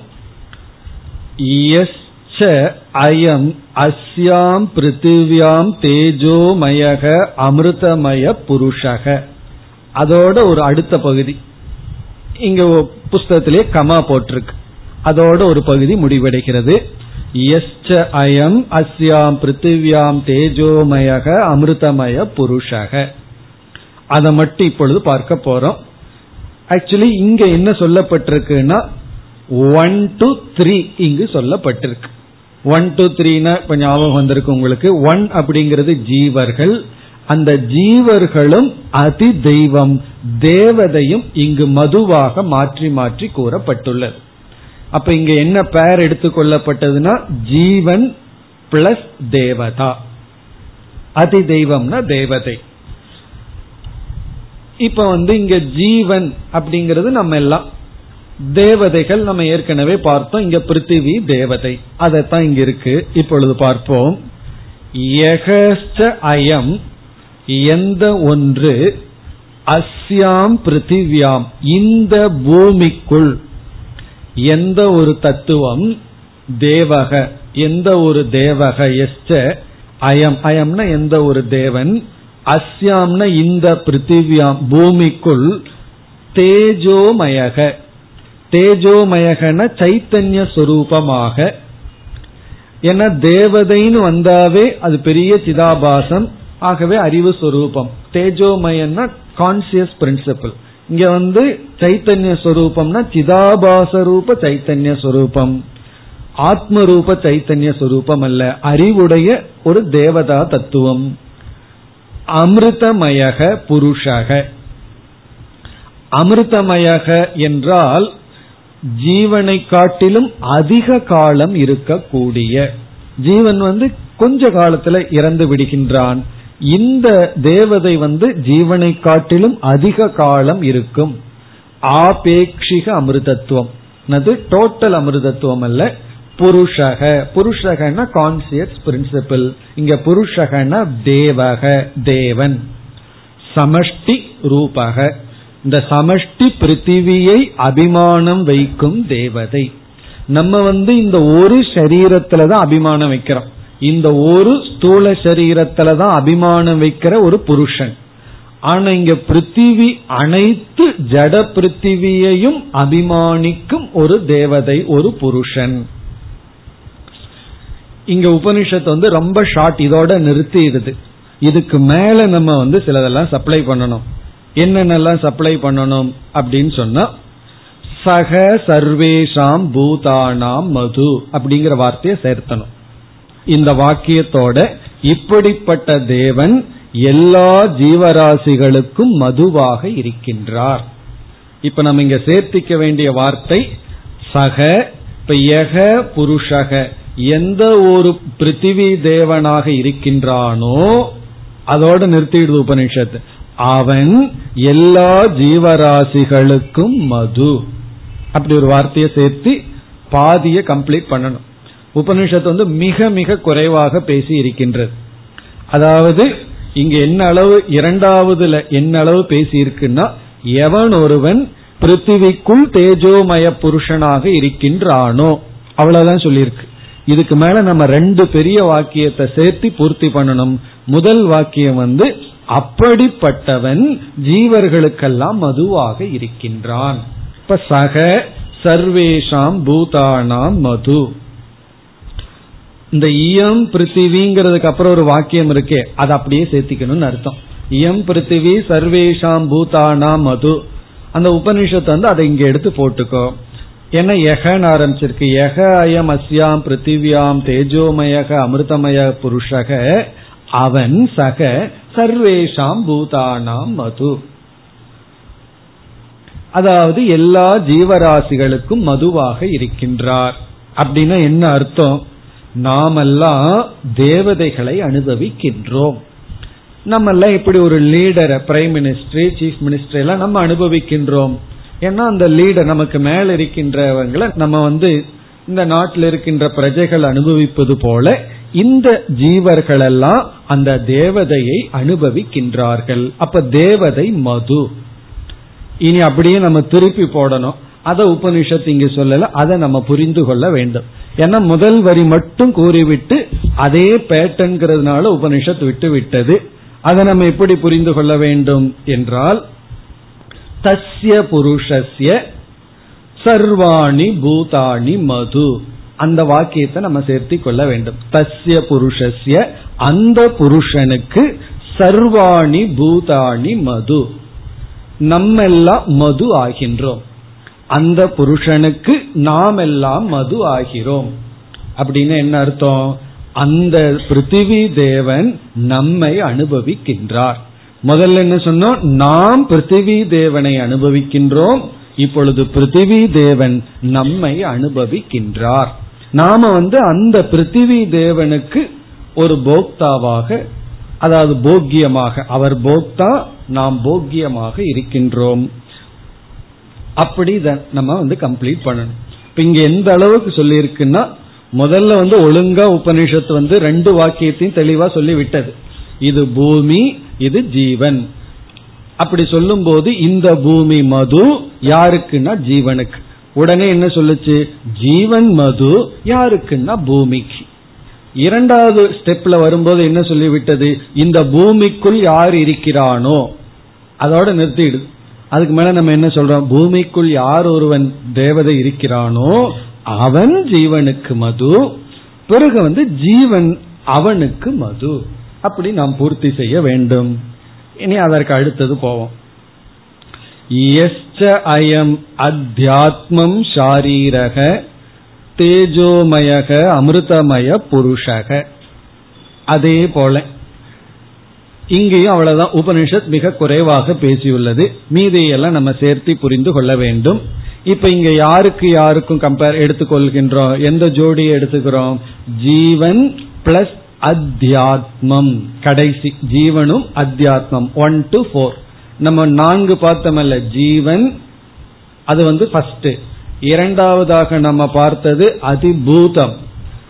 அயம் அஸ்யாம் பிருத்திவியாம் தேஜோமயக அமிர்தமய புருஷக. அதோட ஒரு அடுத்த பகுதி. இங்க புஸ்தகத்திலே கமா போட்டிருக்கு. அதோட ஒரு பகுதி முடிவடைகிறது. எஸ்ச அயம் அஸ்யாம் பிருத்திவியாம் தேஜோமயக அமிர்தமய புருஷக. அதை மட்டும் இப்பொழுது பார்க்க போறோம். ஆக்சுவலி இங்க என்ன சொல்லப்பட்டிருக்குன்னா ஒன் டு த்ரீ இங்கு சொல்லப்பட்டிருக்கு. ஒன் டு த்ரீனா இப்ப ஞாபகம் வந்திருக்கு உங்களுக்கு. ஒன் அப்படிங்கிறது ஜீவர்கள். அந்த ஜீவர்களும் அதி தெய்வம் தேவதையும் இங்கு மதுவாக மாற்றி மாற்றி கூறப்பட்டுள்ளது. அப்ப இங்க என்ன பெயர் எடுத்துக்கொள்ளப்பட்டதுன்னா ஜீவன் பிளஸ் தேவதா. அதி தெய்வம்னா தேவதை. இப்ப வந்து இங்க ஜீவன் அப்படிங்கிறது நம்ம எல்லாம். தேவதைகள் நம்ம ஏற்கனவே பார்த்தோம். இங்க பிருத்திவி தேவதை. அதைத்தான் இங்க இருக்கு. இப்பொழுது பார்ப்போம். அயம் எந்த ஒன்று அஸ்யாம் பிருத்திவியாம். இந்த பூமிக்குள். எந்த ஒரு தத்துவம் தேவக எந்த ஒரு தேவக எஸ்ட அயம் அயம்னா எந்த ஒரு தேவன் அஸ்யாம்னா இந்த பிருத்திவியாம் பூமிக்குள் தேஜோமயக. தேஜோமயகன சைத்தன்ய சொரூபமாக. ஏன்னா தேவதைன்னு வந்தாவே அது பெரிய சிதாபாசம் ஆகவே அறிவு சொரூபம். தேஜோமயன்னா கான்சியஸ் பிரின்சிபிள் இங்க வந்து சைத்தன்ய சொரூபம்னா சிதாபாச ரூப சைத்தன்ய சொரூபம். ஆத்ம ரூப சைத்தன்ய சொரூபம் அல்ல. அறிவுடைய ஒரு தேவதா தத்துவம். அமிர்தமயக புருஷக. அமிர்தமயக என்றால் ஜீவனை காட்டிலும் அதிக காலம் இருக்கக்கூடிய. ஜீவன் வந்து கொஞ்ச காலத்துல இறந்து விடுகின்றான். இந்த தேவதை வந்து ஜீவனை காட்டிலும் அதிக காலம் இருக்கும். ஆபேட்சிக அமிர்தத்துவம். அது டோட்டல் அமிர்தத்துவம் அல்ல புருஷக. புருஷகன கான்சியஸ் பிரின்சிபிள் இங்க புருஷகன தேவக தேவன். சமஷ்டி ரூபக. இந்த சமஷ்டி பிருத்திவியை அபிமானம் வைக்கும் தேவதை. நம்ம வந்து இந்த ஒரு சரீரத்துலதான் அபிமானம் வைக்கிறோம். இந்த ஒரு ஸ்தூல சரீரத்துல தான் அபிமானம் வைக்கிற ஒரு புருஷன். ஆனா இங்க பிருத்திவி அனைத்து ஜட பிருத்திவியையும் அபிமானிக்கும் ஒரு தேவதை ஒரு புருஷன். இங்க உபனிஷத்து வந்து ரொம்ப ஷார்ட் இதோட நிறுத்திடுது. இதுக்கு மேல நம்ம வந்து சிலதெல்லாம் சப்ளை பண்ணணும். என்னென்னலாம் சப்ளை பண்ணணும் அப்படின்னு சொன்னா சக சர்வேஷாம் பூதானாம் மது அப்படிங்கிற வார்த்தையை சேர்த்தணும். இந்த வாக்கியத்தோட இப்படிப்பட்ட தேவன் எல்லா ஜீவராசிகளுக்கும் மதுவாக இருக்கின்றார். இப்ப நம்ம இங்க சேர்த்திக்க வேண்டிய வார்த்தை சக இப்ப புருஷக எந்த ஒரு பிருத்திவி தேவனாக இருக்கின்றானோ அதோட நிறுத்திடுது உபனிஷத்து அவன் எல்லா ஜீவராசிகளுக்கும் மது. அப்படி ஒரு வார்த்தையை சேர்த்து பாதியை கம்ப்ளீட் பண்ணணும். உபனிஷத்து வந்து மிக மிக குறைவாக பேசி இருக்கின்றது. அதாவது இங்க என்ன அளவு இரண்டாவதுல என்ன அளவு பேசி இருக்குன்னா எவன் ஒருவன் பிருத்திவிக்குள் தேஜோமய புருஷனாக இருக்கின்றானோ அவ்வளவுதான் சொல்லியிருக்கு. இதுக்கு மேல நம்ம ரெண்டு பெரிய வாக்கியத்தை சேர்த்து பூர்த்தி பண்ணணும். முதல் வாக்கியம் வந்து அப்படிப்பட்டவன் ஜீவர்களுக்கெல்லாம் மதுவாக இருக்கின்றான். இப்ப சக சர்வேஷாம் பூதானாம் மது. இந்த இயம் பிருத்திவிங்கிறதுக்கு அப்புறம் ஒரு வாக்கியம் இருக்கே அதை அப்படியே சேர்த்திக்கணும்னு அர்த்தம். இயம் பிருத்திவி சர்வேஷாம் பூதானாம் மது. அந்த உபனிஷத்தை வந்து அதை இங்க எடுத்து போட்டுக்கோ. ஏன்னா எகன்னு ஆரம்பிச்சிருக்கு? எக அயம் அஸ்யாம் பிருத்திவியாம் தேஜோமயக அமிர்தமய புருஷக அவன் சக சர்வேஷாம் பூதானாம் மது. அதாவது எல்லா ஜீவராசிகளுக்கும் மதுவாக இருக்கின்றார். அப்படின்னா என்ன அர்த்தம்? நாமெல்லாம் தேவதைகளை அனுபவிக்கின்றோம். நம்ம எல்லாம் இப்படி ஒரு லீடரை பிரைம் மினிஸ்டர் சீஃப் மினிஸ்டர் எல்லாம் நம்ம அனுபவிக்கின்றோம். ஏன்னா அந்த லீடர் நமக்கு மேல இருக்கின்றவங்களை நம்ம வந்து இந்த நாட்டில் இருக்கின்ற பிரஜைகள் அனுபவிப்பது போல இந்த ஜீவர்கள் எல்லாம் அந்த தேவதையை அனுபவிக்கின்றார்கள். அப்ப தேவதை மது. இனி அப்படியே நம்ம திருப்பி போடணும். அதை உபனிஷத்து இங்கு சொல்லல. அதை நம்ம புரிந்து கொள்ள வேண்டும். ஏன்னா முதல் வரி மட்டும் கூறிவிட்டு அதே பேட்டன்கிறதுனால உபனிஷத் விட்டு விட்டது அதை நம்ம எப்படி புரிந்து கொள்ள வேண்டும் என்றால் தஸ்ய புருஷஸ்ய சர்வாணி பூதாணி மது. அந்த வாக்கியத்தை நம்ம சேர்த்தி கொள்ள வேண்டும். தஸ்ய புருஷஸ்ய அந்த புருஷனுக்கு சர்வாணி பூதாணி மது. நம்மெல்லாம் மது ஆகின்றோம். அந்த புருஷனுக்கு நாம் எல்லாம் மது ஆகிறோம். அப்படின்னு என்ன அர்த்தம்? அந்த பிருத்திவி தேவன் நம்மை அனுபவிக்கின்றார். முதல்ல என்ன சொன்னோம்? நாம் பிருத்திவி தேவனை அனுபவிக்கின்றோம். இப்பொழுது பிருத்திவி தேவன் நம்மை அனுபவிக்கின்றார். நாம வந்து அந்த பிருத்திவி தேவனுக்கு ஒரு போக்தாவாக அதாவது போக்கியமாக அவர் போக்தா நாம் போக்கியமாக இருக்கின்றோம். அப்படி நம்ம வந்து கம்ப்ளீட் பண்ணணும். இப்ப இங்க எந்த அளவுக்கு சொல்லியிருக்குன்னா முதல்ல வந்து ஒழுங்கா உபனிஷத்து வந்து ரெண்டு வாக்கியத்தையும் தெளிவா சொல்லி விட்டது இது பூமி இது ஜீவன். அப்படி சொல்லும் போது இந்த பூமி மது யாருக்குன்னா ஜீவனுக்கு. உடனே என்ன சொல்லுச்சு? ஜீவன் மது யாருக்குன்னா பூமிக்கு. இரண்டாவது ஸ்டெப்ல வரும்போது என்ன சொல்லிவிட்டது? இந்த பூமிக்குள் யார் இருக்கிறானோ அதோட நிறுத்திடுது அதுக்கு மேல நம்ம என்ன சொல்றோம்? பூமிக்குள் யார் ஒருவன் தேவதை இருக்கிறானோ அவன் ஜீவனுக்கு மது. பிறகு வந்து ஜீவன் அவனுக்கு மது. அப்படி நாம் பூர்த்தி செய்ய வேண்டும். இனி அதற்கு அடுத்தது போவோம். அயம் அத்தியாத்மம் ஷாரீரக தேஜோமயக அமிர்தமய புருஷக. அதே போல இங்கேயும் அவ்வளவுதான். உபனிஷத் மிக குறைவாக பேசியுள்ளது. மீதியெல்லாம் நம்ம சேர்த்து புரிந்து கொள்ள வேண்டும். இப்ப இங்க யாருக்கு யாருக்கும் கம்பேர் எடுத்துக்கொள்கின்றோம்? எந்த ஜோடியை எடுத்துக்கிறோம்? ஜீவன் பிளஸ் அத்தியாத்மம். கடைசி. ஜீவனும் அத்தியாத்மம். ஒன் டு போர் நம்ம நான்கு பார்த்தோமல்ல. ஜீவன் அது வந்து ஃபர்ஸ்ட் இரண்டாவதாக நம்ம பார்த்தது அதிபூதம்.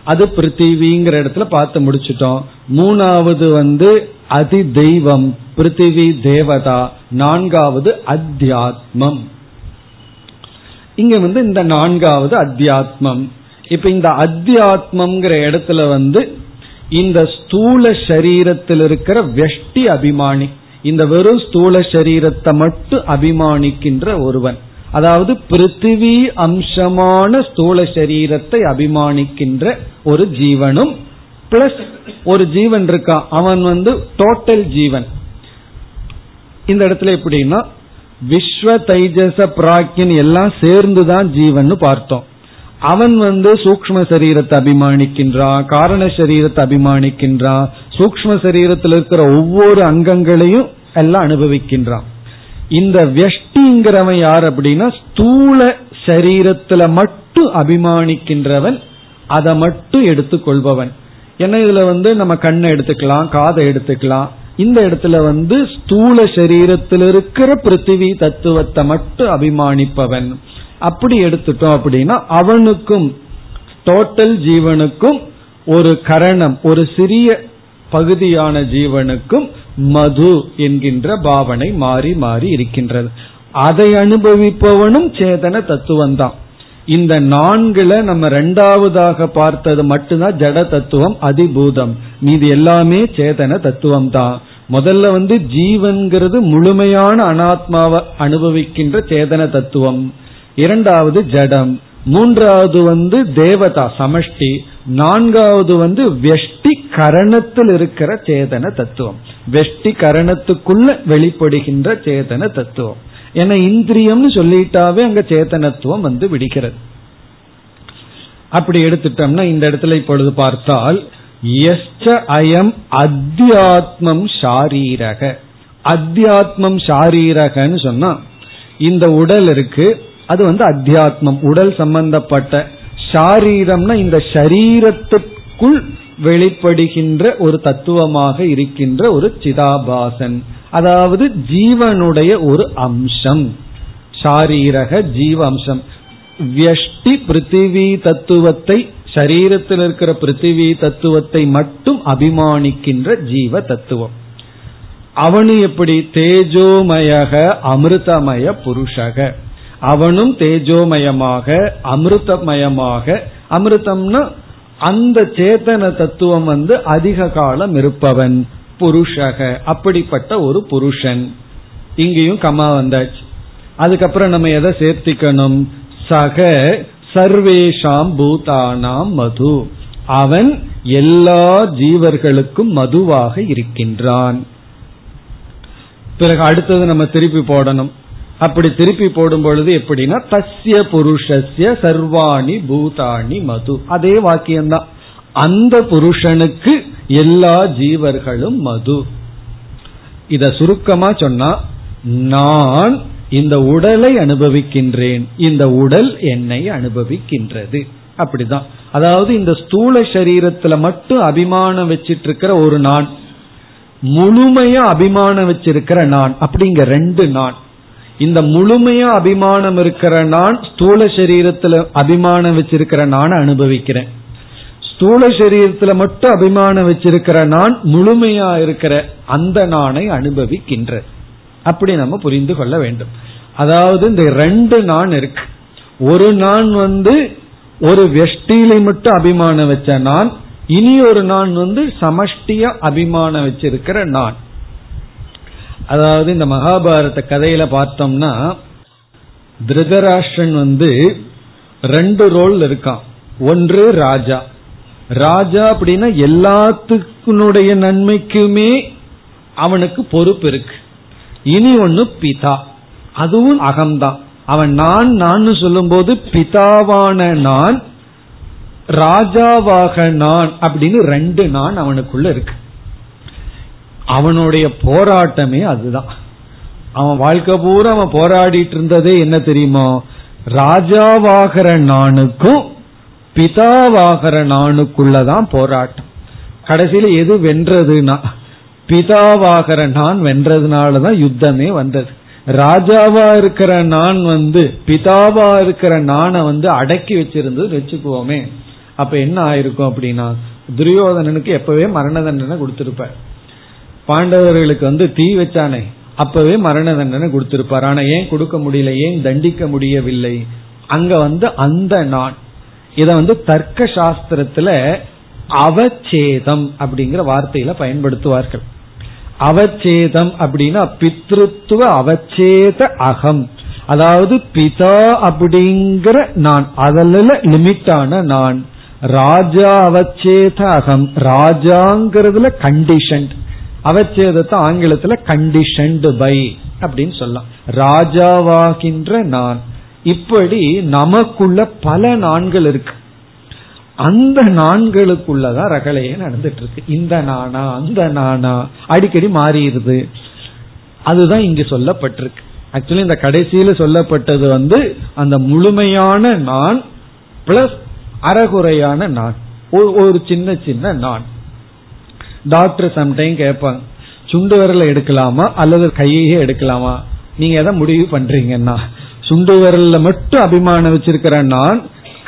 அது பிருத்திவிங்கிற இடத்துல பார்த்து முடிச்சிட்டோம். மூணாவது வந்து அதி தெய்வம் பிருத்திவி தேவதா. நான்காவது அத்தியாத்மம். இங்க வந்து இந்த நான்காவது அத்தியாத்மம். இப்ப இந்த அத்தியாத்மம்ங்கிற இடத்துல வந்து இந்த ஸ்தூல சரீரத்தில் இருக்கிற வெஷ்டி அபிமானி இந்த வெறும் ஸ்தூல சரீரத்தை மட்டும் அபிமானிக்கின்ற ஒருவன். அதாவது பிருத்திவி அம்சமான ஸ்தூல சரீரத்தை அபிமானிக்கின்ற ஒரு ஜீவனும் பிளஸ் ஒரு ஜீவன் இருக்கான் அவன் வந்து டோட்டல் ஜீவன். இந்த இடத்துல எப்படின்னா விஸ்வ தைஜச பிராக்கின் எல்லாம் சேர்ந்துதான் ஜீவன் பார்த்தோம். அவன் வந்து சூக்ம சரீரத்தை அபிமானிக்கின்றான் காரண சரீரத்தை அபிமானிக்கின்றான் சூக்ம சரீரத்தில் இருக்கிற ஒவ்வொரு அங்கங்களையும் எல்லாம் அனுபவிக்கின்றான். இந்த வெஷ்டிங்கிறவன் யார் அப்படின்னா ஸ்தூல சரீரத்துல மட்டும் அபிமானிக்கின்றவன் அதை மட்டும் எடுத்துக்கொள்பவன். ஏன்னா இதுல வந்து நம்ம கண்ணை எடுத்துக்கலாம் காதை எடுத்துக்கலாம். இந்த இடத்துல வந்து ஸ்தூல சரீரத்தில் இருக்கிற பிருத்திவி தத்துவத்தை மட்டும் அபிமானிப்பவன். அப்படி எடுத்துட்டோம் அப்படின்னா அவனுக்கும் டோட்டல் ஜீவனுக்கும் ஒரு கரணம் ஒரு சிறிய பகுதியான ஜீவனுக்கும் மது என்கின்ற பாவனை மாறி மாறி இருக்கின்றது. அதை அனுபவிப்பவனும் சேதன தத்துவம் தான் இந்த நான்குல நம்ம ரெண்டாவதாக பார்த்தது மட்டும்தான் ஜட தத்துவம் அதிபூதம். மீது எல்லாமே சேதன தத்துவம் தான் முதல்ல வந்து ஜீவன்கிறது முழுமையான அனாத்மாவை அனுபவிக்கின்ற சேதன தத்துவம். இரண்டாவது ஜடம். மூன்றாவது வந்து தேவதா சமஷ்டி. நான்காவது வந்து வெஷ்டி கரணத்தில் இருக்கிற சேதன தத்துவம். வெஷ்டி கரணத்துக்குள்ள வெளிப்படுகின்ற சேதன தத்துவம். ஏன்னா இந்திரியம்னு சொல்லிட்டாவே அங்க சேத்தனத்துவம் வந்து விடுகிறது. அப்படி எடுத்துட்டோம்னா இந்த இடத்துல இப்பொழுது பார்த்தால் எஸ்ச அயம் அத்தியாத்மம் ஷாரீரக. அத்தியாத்மம் ஷாரீரகன்னு சொன்னா இந்த உடல் இருக்கு அது வந்து அத்தியாத்மம். உடல் சம்பந்தப்பட்ட ஷாரீரம்னா இந்த ஷரீரத்துக்குள் வெளிப்படுகின்ற ஒரு தத்துவமாக இருக்கின்ற ஒரு சிதாபாசன். அதாவது ஜீவனுடைய ஒரு அம்சம். சாரீரக ஜீவ அம்சம் வியஷ்டி பிருத்திவி தத்துவத்தை சரீரத்தில் இருக்கிற பிருத்திவி தத்துவத்தை மட்டும் அபிமானிக்கின்ற ஜீவ தத்துவம். அவனு எப்படி? தேஜோமயக அமிர்தமய புருஷக. அவனும் தேஜோமயமாக அமிர்தமயமாக. அமிர்தம்னா அந்த சேத்தன தத்துவம் வந்து அதிக காலம் இருப்பவன் புருஷக அப்படிப்பட்ட ஒரு புருஷன். இங்கேயும் கமா வந்தாச்சு. அதுக்கப்புறம் நம்ம எதை சேர்த்திக்கணும்? சக சர்வேஷாம் பூதானாம் மது. அவன் எல்லா ஜீவர்களுக்கும் மதுவாக இருக்கின்றான். பிறகு அடுத்தது நம்ம திருப்பி போடணும். அப்படி திருப்பி போடும் பொழுது எப்படின்னா தஸ்ய புருஷஸ்ய சர்வாணி பூதாணி மது. அதே வாக்கியம்தான். அந்த புருஷனுக்கு எல்லா ஜீவர்களும் மது. இத சுருக்கமா சொன்னா நான் இந்த உடலை அனுபவிக்கின்றேன். இந்த உடல் என்னை அனுபவிக்கின்றது. அப்படிதான். அதாவது இந்த ஸ்தூல சரீரத்துல மட்டும் அபிமானம் வச்சிட்டு இருக்கிற ஒரு நான் முழுமையா அபிமானம் வச்சிருக்கிற நான் அப்படிங்க ரெண்டு நான். இந்த முழுமையா அபிமானம் இருக்கிற நான் ஸ்தூல சரீரத்துல அபிமானம் வச்சிருக்கிற நான் அனுபவிக்கிறேன். ஸ்தூல சரீரத்துல மட்டும் அபிமானம் வச்சிருக்கிற நான் முழுமையா இருக்கிற அந்த நானை அனுபவிக்கின்ற. அப்படி நம்ம புரிந்து கொள்ள வேண்டும். அதாவது இந்த ரெண்டு நான் இருக்கு. ஒரு நான் வந்து ஒரு வெஷ்டியில மட்டும் அபிமானம் வச்ச நான் இனி ஒரு நான் வந்து சமஷ்டிய அபிமானம் வச்சிருக்கிற நான். அதாவது இந்த மகாபாரத கதையில பார்த்தோம்னா திருதராஷ்டிரன் வந்து ரெண்டு ரோல் இருக்கான். ஒன்று ராஜா. ராஜா அப்படின்னா எல்லாத்துக்குனுடைய நன்மைக்குமே அவனுக்கு பொறுப்பு இருக்கு. இனி ஒன்னு பிதா. அதுவும் அகம்தான். அவன் நான் நான் சொல்லும் போது பிதாவான நான் ராஜாவாக நான் அப்படின்னு ரெண்டு நான் அவனுக்குள்ள இருக்கு. அவனுடைய போராட்டமே அதுதான். அவன் வாழ்க்கை பூரா அவன் போராடிட்டு இருந்ததே என்ன தெரியுமோ? ராஜாவாகிற நானுக்கும் பிதாவாகிற நானுக்குள்ளதான் போராட்டம். கடைசியில எது வென்றதுன்னா பிதாவாகிற நான் வென்றதுனாலதான் யுத்தமே வந்தது. ராஜாவா இருக்கிற நான் வந்து பிதாவா இருக்கிற நானை வந்து அடக்கி வச்சிருந்தது வச்சுக்குவோமே. அப்ப என்ன ஆயிருக்கும் அப்படின்னா துரியோதனனுக்கு எப்பவே மரண தண்டனை கொடுத்திருப்பார். பாண்டவர்களுக்கு வந்து தீ வச்சானே அப்பவே மரண தண்டனை கொடுத்திருப்பார். ஆனா ஏன் கொடுக்க முடியல? ஏன் தண்டிக்க முடியவில்லை? அங்க வந்து அந்த நான் இத வந்து தர்க்க சாஸ்திரத்துல அவச்சேதம் அப்படிங்கிற வார்த்தையில பயன்படுத்துவார்கள். அவச்சேதம் அப்படின்னா பித்ருத்துவ அவச்சேத அகம். அதாவது பிதா அப்படிங்கிற நான் அதில் லிமிட்டான நான். ராஜா அவச்சேத அகம். ராஜாங்கிறதுல கண்டிஷன் அவச்சேதத்தை ஆங்கிலத்துல கண்டிஷன்டு பை அப்படின்னு சொல்லலாம். ராஜாவாகின்ற நான். இப்படி நமக்குள்ள பல நான்கள் இருக்கு. அந்த நான்களுக்குள்ளதான் ரகலையே நடந்துட்டு இருக்கு இந்த நானா அந்த நானா அடிக்கடி மாறிடுது. அதுதான் இங்கு சொல்லப்பட்டிருக்கு. ஆக்சுவலி இந்த கடைசியில சொல்லப்பட்டது வந்து அந்த முழுமையான நான் பிளஸ் அறகுறையான நான். ஒரு சின்ன சின்ன நான். டாக்டர் சம்டைம் கேட்பாங்க சுண்டு விரல எடுக்கலாமா அல்லது கையே எடுக்கலாமா? நீங்க எதை முடிவு பண்றீங்கன்னா சுண்டு விரல்ல மட்டும் அபிமானம் வச்சிருக்கிறேன் நான்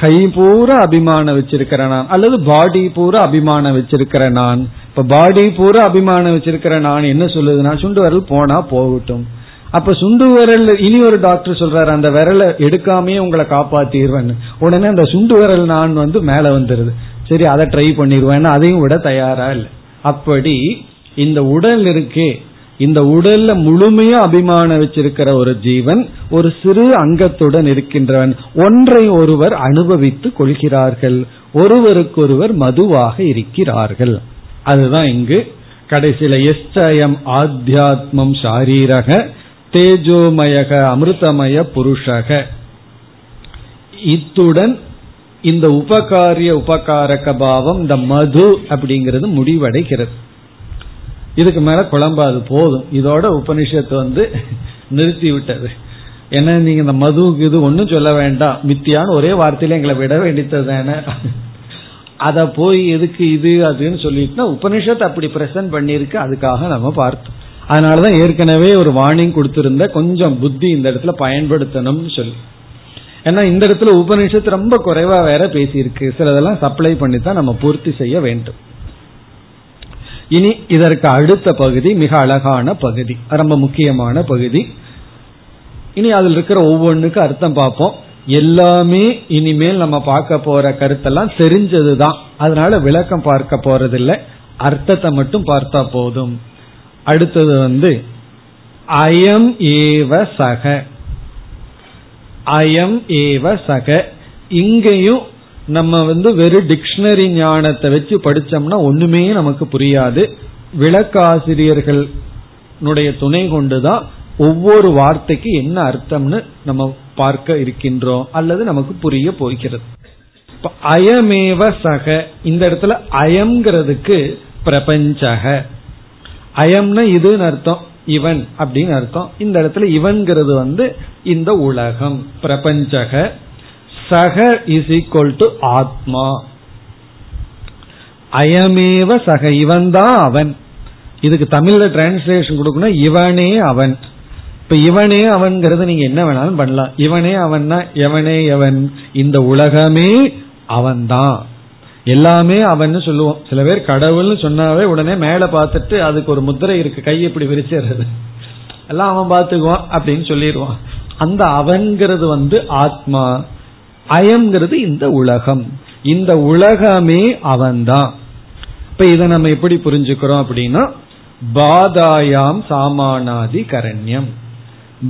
கை பூரா அபிமானம் வச்சிருக்கிற நான் அல்லது பாடி பூரா அபிமானம் வச்சிருக்கிற நான். இப்ப பாடி பூரா அபிமானம் வச்சிருக்கிற நான் என்ன சொல்லுதுன்னா சுண்டு விரல் போனா போகட்டும். அப்ப சுண்டு விரல் இனி ஒரு டாக்டர் சொல்றாரு அந்த விரலை எடுக்காமே உங்களை காப்பாத்திடுவேன்னு. உடனே அந்த சுண்டு விரல் நான் வந்து மேல வந்துருது. சரி அதை ட்ரை பண்ணிடுவேன் அதையும் விட தயாரா இல்லை. அப்படி இந்த உடல் இருக்கே. இந்த உடல்ல முழுமையா அபிமானம் வச்சிருக்கிற ஒரு ஜீவன் ஒரு சிறு அங்கத்துடன் இருக்கின்றவன் ஒன்றை ஒருவர் அனுபவித்துக் கொள்கிறார்கள். ஒருவருக்கொருவர் மதுவாக இருக்கிறார்கள். அதுதான் இங்கு கடைசியில எஸ்டயம் ஆத்தியாத்மம் சாரீரக தேஜோமயக அமிர்தமய புருஷக. இத்துடன் இந்த உபகாரிய உபகாரக பாவம் இந்த மது அப்படிங்கிறது முடிவடைகிறது. இதுக்கு மேல குழம்பாது போதும். இதோட உபனிஷத்து வந்து நிறுத்தி விட்டது. ஏன்னா நீங்க இந்த மதுவுக்கு இது ஒன்றும் சொல்ல வேண்டாம். மித்தியான்னு ஒரே வார்த்தையில எங்களை விட வேண்டித்தது தானே. அதை போய் எதுக்கு இது அதுன்னு சொல்லிட்டு உபனிஷத்து அப்படி பிரசன்ட் பண்ணிருக்கு அதுக்காக நம்ம பார்த்தோம். அதனாலதான் ஏற்கனவே ஒரு வார்னிங் கொடுத்திருந்த கொஞ்சம் புத்தி இந்த இடத்துல பயன்படுத்தணும்னு சொல்லி. ஏன்னா இந்த இடத்துல உபனிஷத்து ரொம்ப குறைவா வேற பேசியிருக்கு. சிலதெல்லாம் சப்ளை பண்ணி தான் நம்ம பூர்த்தி செய்ய வேண்டும். இனி இதற்கு அடுத்த பகுதி மிக அழகான பகுதி ரொம்ப முக்கியமான பகுதி. இனி அதில் இருக்கிற ஒவ்வொன்றுக்கு அர்த்தம் பார்ப்போம். எல்லாமே இனிமேல் நம்ம பார்க்க போற கருத்தெல்லாம் தெரிஞ்சதுதான். அதனால விளக்கம் பார்க்க போறதில்லை. அர்த்தத்தை மட்டும் பார்த்தா போதும். அடுத்தது வந்து அயம் ஏவ சக. அயம் ஏவ சக. இங்கேயும் நம்ம வந்து வெறும் டிக்ஷனரி ஞானத்தை வச்சு படிச்சோம்னா ஒண்ணுமே நமக்கு புரியாது. விளக்காசிரியர்களுடைய துணை கொண்டுதான் ஒவ்வொரு வார்த்தைக்கு என்ன அர்த்தம்னு நம்ம பார்க்க இருக்கின்றோம். அல்லது நமக்கு புரிய போகிறது. அயமேவ சக. இந்த இடத்துல அயம்ங்கிறதுக்கு பிரபஞ்சக. அயம்னா இதுன்னு அர்த்தம். இவன் அப்படின்னு அர்த்தம். இந்த இடத்துல இவன்கிறது வந்து இந்த உலகம். பிரபஞ்சக. சக இஸ் ஈக்வல் டு ஆத்மா. அயமேவ சக இவன் தான் அவன். இதுக்கு தமிழ்ல டிரான்ஸ்லேஷன் கொடுக்கணும் இவனே அவன். இப்ப இவனே அவன்கிறது நீங்க என்ன வேணாலும் பண்ணலாம். இவனே அவன்னா எவனே எவன். இந்த உலகமே அவன்தான். எல்லாமே அவன் சொல்லுவோம் சில பேர் கடவுள்னு சொன்னாவே உடனே மேல பார்த்துட்டு அதுக்கு ஒரு முத்திரை இருக்கு கை இப்படி விரிச்சிடுறது. எல்லாம் அவன் பார்த்துக்குவான் அப்படின்னு சொல்லிடுவான். அந்த அவன்கிறது வந்து ஆத்மா. அயம்ங்கிறது இந்த உலகம். இந்த உலகமே அவன்தான். இப்ப இதை நம்ம எப்படி புரிஞ்சுக்கிறோம் அப்படின்னா பாதாயாம் சாமானாதி கரண்யம்.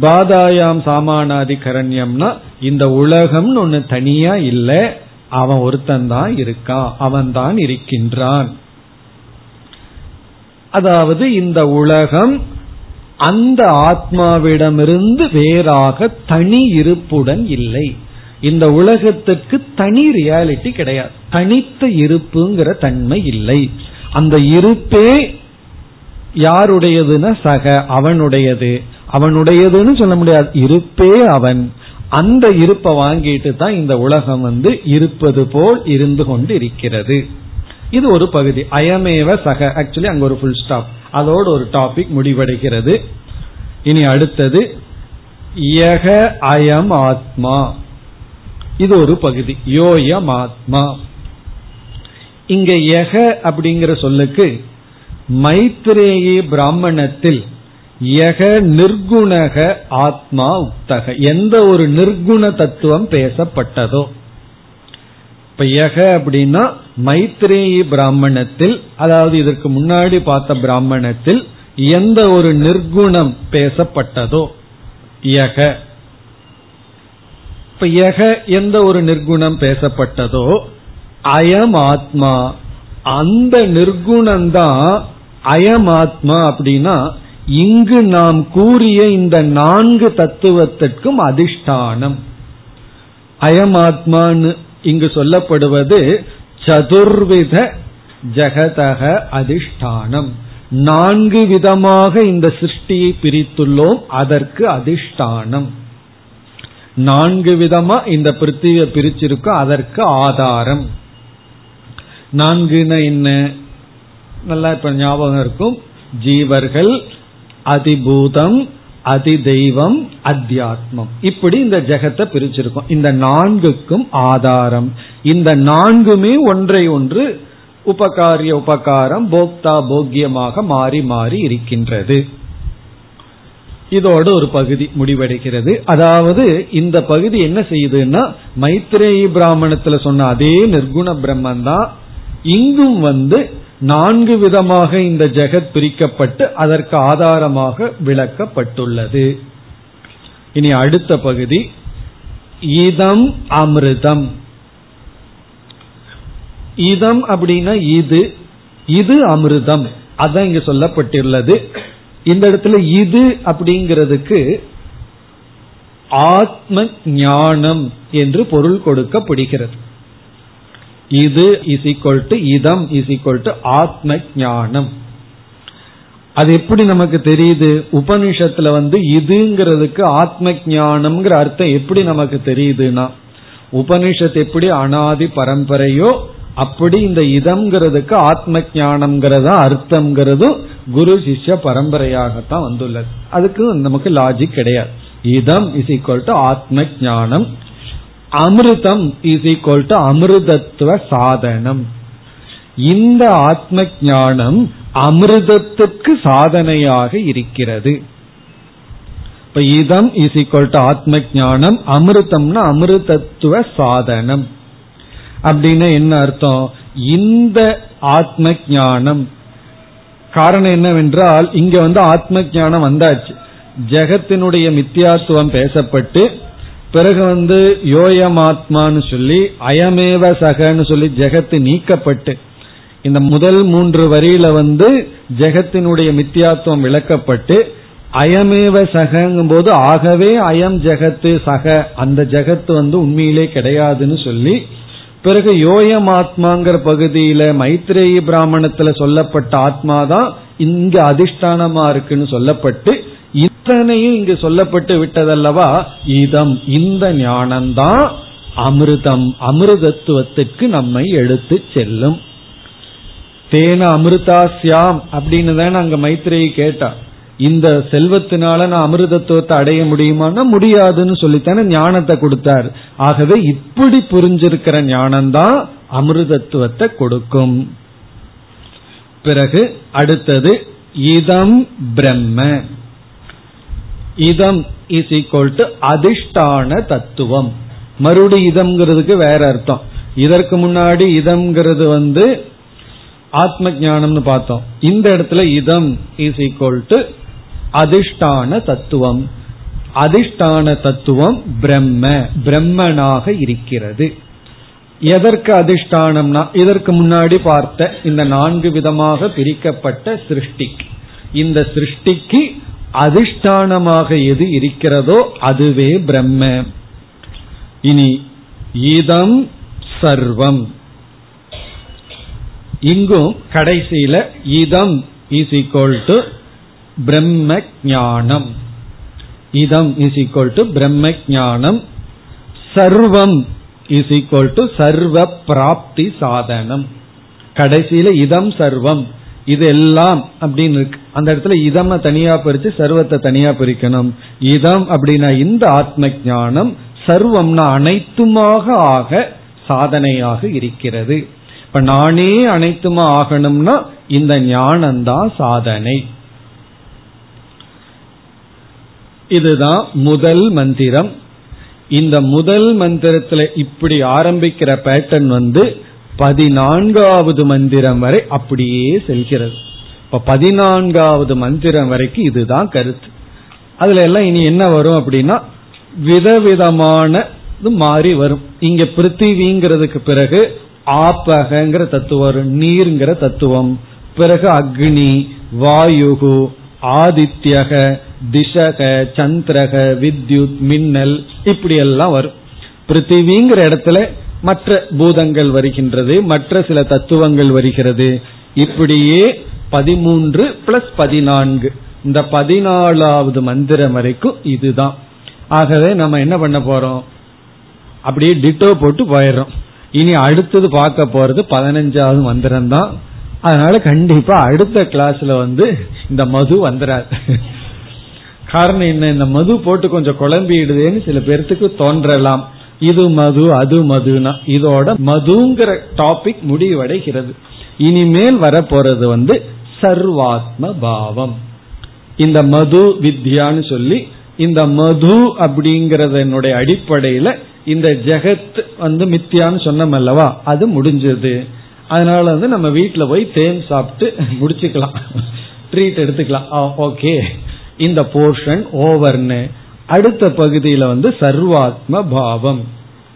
பாதாயாம் சாமானாதி கரண்யம்னா இந்த உலகம்னு ஒன்னு தனியா இல்லை அவன் ஒருத்தன் தான் இருக்கா? அவன் தான் இருக்கின்றான். அதாவது இந்த உலகம் அந்த ஆத்மாவிடமிருந்து வேறாக தனி இருப்புடன் இல்லை. இந்த உலகத்திற்கு தனி ரியாலிட்டி கிடையாது. தனித்த இருப்புங்கிற தன்மை இல்லை. அந்த இருப்பே யாருடையதுன்னா சக அவனுடையது. அவனுடையதுன்னு சொல்ல முடியாது. இருப்பே அவன். அந்த இருப்பை வாங்கிட்டு தான் இந்த உலகம் வந்து இருப்பது போல் இருந்து கொண்டு இருக்கிறது இது ஒரு பகுதி. அயமேவ சக. ஆக்சுவலி அங்க ஒரு ஃபுல் ஸ்டாப் அதோடு ஒரு டாபிக் முடிவடைகிறது. இனி அடுத்தது யக அயம் ஆத்மா. இது ஒரு பகுதி. யோயம் ஆத்மா. இங்க யக அப்படிங்கிற சொல்லுக்கு மைத்ரேயி பிராமணத்தில் யக நிர்குணக ஆத்மா உக்தக. எந்த ஒரு நிர்குண தத்துவம் பேசப்பட்டதோ. இப்ப யக அப்படின்னா மைத்ரேயி பிராமணத்தில் அதாவது இதற்கு முன்னாடி பார்த்த பிராமணத்தில் எந்த ஒரு நிர்குணம் பேசப்பட்டதோ. யக. இப்ப யக எந்த ஒரு நிர்குணம் பேசப்பட்டதோ. அயம் ஆத்மா. அந்த நிர்குணம்தான் அயம் ஆத்மா அப்படின்னா இங்கு நாம் கூறிய இந்த நான்கு தத்துவத்திற்கும் அதிஷ்டானம். அயமாத்மான்னு இங்கு சொல்லப்படுவது சதுர்வித ஜெகதக அதிஷ்டானம். நான்கு விதமாக இந்த சிருஷ்டியை பிரித்துள்ளோம் அதற்கு அதிஷ்டானம். நான்கு விதமா இந்த பிருத்திவியை பிரிச்சிருக்கோம் அதற்கு ஆதாரம். நான்குன என்ன? நல்லா இப்ப ஞாபகம் இருக்கும். ஜீவர்கள் அதிபூதம் அதி தெய்வம் அத்தியாத்மம். இப்படி இந்த ஜெகத்தை பிரிச்சிருக்கோம். இந்த நான்குக்கும் ஆதாரம். இந்த நான்குமே ஒன்றை ஒன்று உபகாரிய உபகாரம் போக்தா போக்கியமாக மாறி மாறி இருக்கின்றது. இதோடு ஒரு பகுதி முடிவடைகிறது. அதாவது இந்த பகுதி என்ன செய்யுதுன்னா மைத்ரேயி பிராமணத்துல சொன்ன அதே நிர்குண பிரம்மன் தான். இங்கும் வந்து நான்கு விதமாக இந்த ஜெகத் பிரிக்கப்பட்டு அதற்கு ஆதாரமாக விளக்கப்பட்டுள்ளது. இனி அடுத்த பகுதி. இதம் அமிர்தம். இதம் அப்படின்னா இது இது அமிர்தம். அதான் இங்க சொல்லப்பட்டுள்ளது இந்த இடத்துல இது அப்படிங்கிறதுக்கு ஆத்ம ஞானம் என்று பொருள் கொடுக்கப்படுகிறது. இது இஸ் இதம் இஸ் ஆத்ம ஞானம் அது எப்படி நமக்கு தெரியுது? உபனிஷத்துல வந்து இதுங்கிறதுக்கு ஆத்ம ஞானம்ங்கிற அர்த்தம் எப்படி நமக்கு தெரியுதுன்னா உபனிஷத் எப்படி அனாதி பரம்பரையோ அப்படி இந்த இதம்ங்கிறதுக்கு ஆத்ம ஞானம்ங்கிறதா அர்த்தம்ங்கிறதும் குரு சிஷ்ய பரம்பரையாகத்தான் வந்துள்ளது. அதுக்கு நமக்கு லாஜிக் கிடையாது. இதம் இஸ் ஈக்வல் டு ஆத்ம ஞானம் அமிர்தம் இஸ் ஈக்வல் டு அமிர்தத்துவ சாதனம். இந்த ஆத்ம ஞானம் அமிர்தத்துக்கு சாதனையாக இருக்கிறது. இப்ப இதம் இஸ் ஈக்வல் டு ஆத்ம ஞானம் அமிர்தம்னா அமிர்தத்துவ சாதனம். அப்படின்னு என்ன அர்த்தம்? இந்த ஆத்ம ஞானம் காரணம் என்னவென்றால் இங்க வந்து ஆத்ம ஞானம் வந்தாச்சு. ஜெகத்தினுடைய மித்தியாத்துவம் பேசப்பட்டு பிறகு வந்து யோயமாத்மான்னு சொல்லி அயமேவ சகன்னு சொல்லி ஜெகத்து நீக்கப்பட்டு இந்த முதல் மூன்று வரியில வந்து ஜெகத்தினுடைய மித்தியாத்துவம் விளக்கப்பட்டு அயமேவ சகங்கும் போது ஆகவே அயம் ஜெகத்து சக அந்த ஜெகத்து வந்து உண்மையிலே கிடையாதுன்னு சொல்லி பிறகு யோயம் ஆத்மாங்கிற பகுதியில மைத்ரேயி பிராமணத்துல சொல்லப்பட்ட ஆத்மா தான் இங்க அதிஷ்டானமா இருக்குன்னு சொல்லப்பட்டு இத்தனையும் இங்கு சொல்லப்பட்டு விட்டதல்லவா? இதம் இந்த ஞானம்தான் அமிர்தம் அமிர்தத்துவத்துக்கு நம்மை எடுத்து செல்லும். தேன அமிர்தாசியாம் அப்படின்னு தானே அங்க மைத்ரேயி கேட்டா. இந்த செல்வத்தினால நான் அமிர்தத்துவத்தை அடைய முடியுமான்னா முடியாதுன்னு சொல்லித்தானே ஞானத்தை கொடுத்தார். ஆகவே இப்படி புரிஞ்சிருக்கிற ஞானம்தான் அமிர்தத்துவத்தை கொடுக்கும். பிறகு அடுத்தது இதம் பிரம்ம. இதம் இஸ் ஈக்வல் டு அதிஷ்டான தத்துவம். மறுபடி இதம்ங்கிறதுக்கு வேற அர்த்தம். இதற்கு முன்னாடி இதம்ங்கிறது வந்து ஆத்ம ஞானம்னு பார்த்தோம். இந்த இடத்துல இதம் இஸ் ஈக்வல் டு அதிஷ்டான தத்துவம். அதிஷ்டான தத்துவம் பிரம்ம. பிரம்மனாக இருக்கிறது. எதற்கு அதிஷ்டானம்னா இதற்கு முன்னாடி பார்த்த இந்த நான்கு விதமாக பிரிக்கப்பட்ட சிருஷ்டிக்கு. இந்த சிருஷ்டிக்கு அதிஷ்டானமாக எது இருக்கிறதோ அதுவே பிரம்ம. இனி இதம் சர்வம். இங்கும் கடைசியில இதம் இஸ் ஈக்வல் டு பிரம்ம ஞானம். இதம் இஸ் ஈக்வல் டு பிரம்ம ஞானம். சர்வம் இஸ் ஈக்வல் டு சர்வ பிராப்தி சாதனம். கடைசியில இதம் சர்வம். இது எல்லாம் அப்படின்னு இருக்கு. அந்த இடத்துல இதம் தனியா பிரிச்சு சர்வத்தை தனியா பிரிக்கணும். இதம் அப்படின்னா இந்த ஆத்ம ஞானம் சர்வம்னா அனைத்துமாக ஆக சாதனையாக இருக்கிறது. இப்ப நானே அனைத்துமா ஆகணும்னா இந்த ஞானம்தான் சாதனை. இதுதான் முதல் மந்திரம். இந்த முதல் மந்திரத்துல இப்படி ஆரம்பிக்கிற பேட்டர்ன் வந்து பதினான்காவது மந்திரம் வரை அப்படியே செல்கிறது. இப்ப பதினான்காவது மந்திரம் வரைக்கும் இதுதான் கருத்து. அதுல எல்லாம் இனி என்ன வரும் அப்படின்னா விதவிதமான மாறி வரும். இங்க பிருத்திவிங்கிறதுக்கு பிறகு ஆப்பகங்கிற தத்துவம் வரும் நீர்ங்கிற தத்துவம். பிறகு அக்னி வாயுகு ஆதித்யக திசக சந்திரக வித்யுத் மின்னல் இப்படி எல்லாம் வரும். பிருத்திவிங்கிற இடத்துல மற்ற பூதங்கள் வருகின்றது மற்ற சில தத்துவங்கள் வருகிறது. இப்படியே பதிமூன்று பிளஸ் பதினான்கு இந்த பதினாலாவது மந்திரம் வரைக்கும் இதுதான். ஆகவே நம்ம என்ன பண்ண போறோம்? அப்படியே டிட்டோ போட்டு போயிடுறோம். இனி அடுத்தது பார்க்க போறது பதினஞ்சாவது மந்திரம் தான் அதனால கண்டிப்பா அடுத்த கிளாஸ்ல வந்து இந்த மது வந்துடாது காரணம் என்ன? இந்த மது போட்டு கொஞ்சம் குழம்பிடுதுன்னு சில பேர்த்துக்கு தோன்றலாம். இது மது அது மதுனா. இதோட மதுங்கிற டாபிக் முடிவடைகிறது. இனிமேல் வரப்போறது வந்து சர்வாத்ம பாவம். இந்த மது வித்யான்னு சொல்லி இந்த மது அப்படிங்கறதனுடைய அடிப்படையில இந்த ஜெகத் வந்து மித்தியான்னு சொன்னோம் அல்லவா? அது முடிஞ்சது. அதனால வந்து நம்ம வீட்டுல போய் தேன் சாப்பிட்டு முடிச்சுக்கலாம். ட்ரீட் எடுத்துக்கலாம். ஓகே இந்த போர்ஷன் ஓவர்னு அடுத்த பகுதியில் வந்து சர்வாத்ம பாவம்.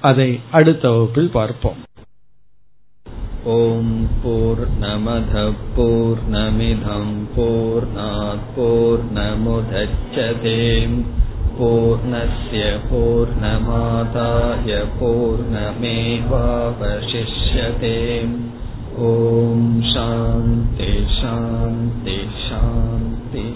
அதை அடுத்த வகுப்பில் பார்ப்போம். ஓம் போர் நமத போர் நமிதம் போர் போர் நமுதச்சதேம் பூர்ணய பூர்ணமாதாய பூர்ணமேவாவசிஷ்யதே ஓம் சாந்தி சாந்தி சாந்தி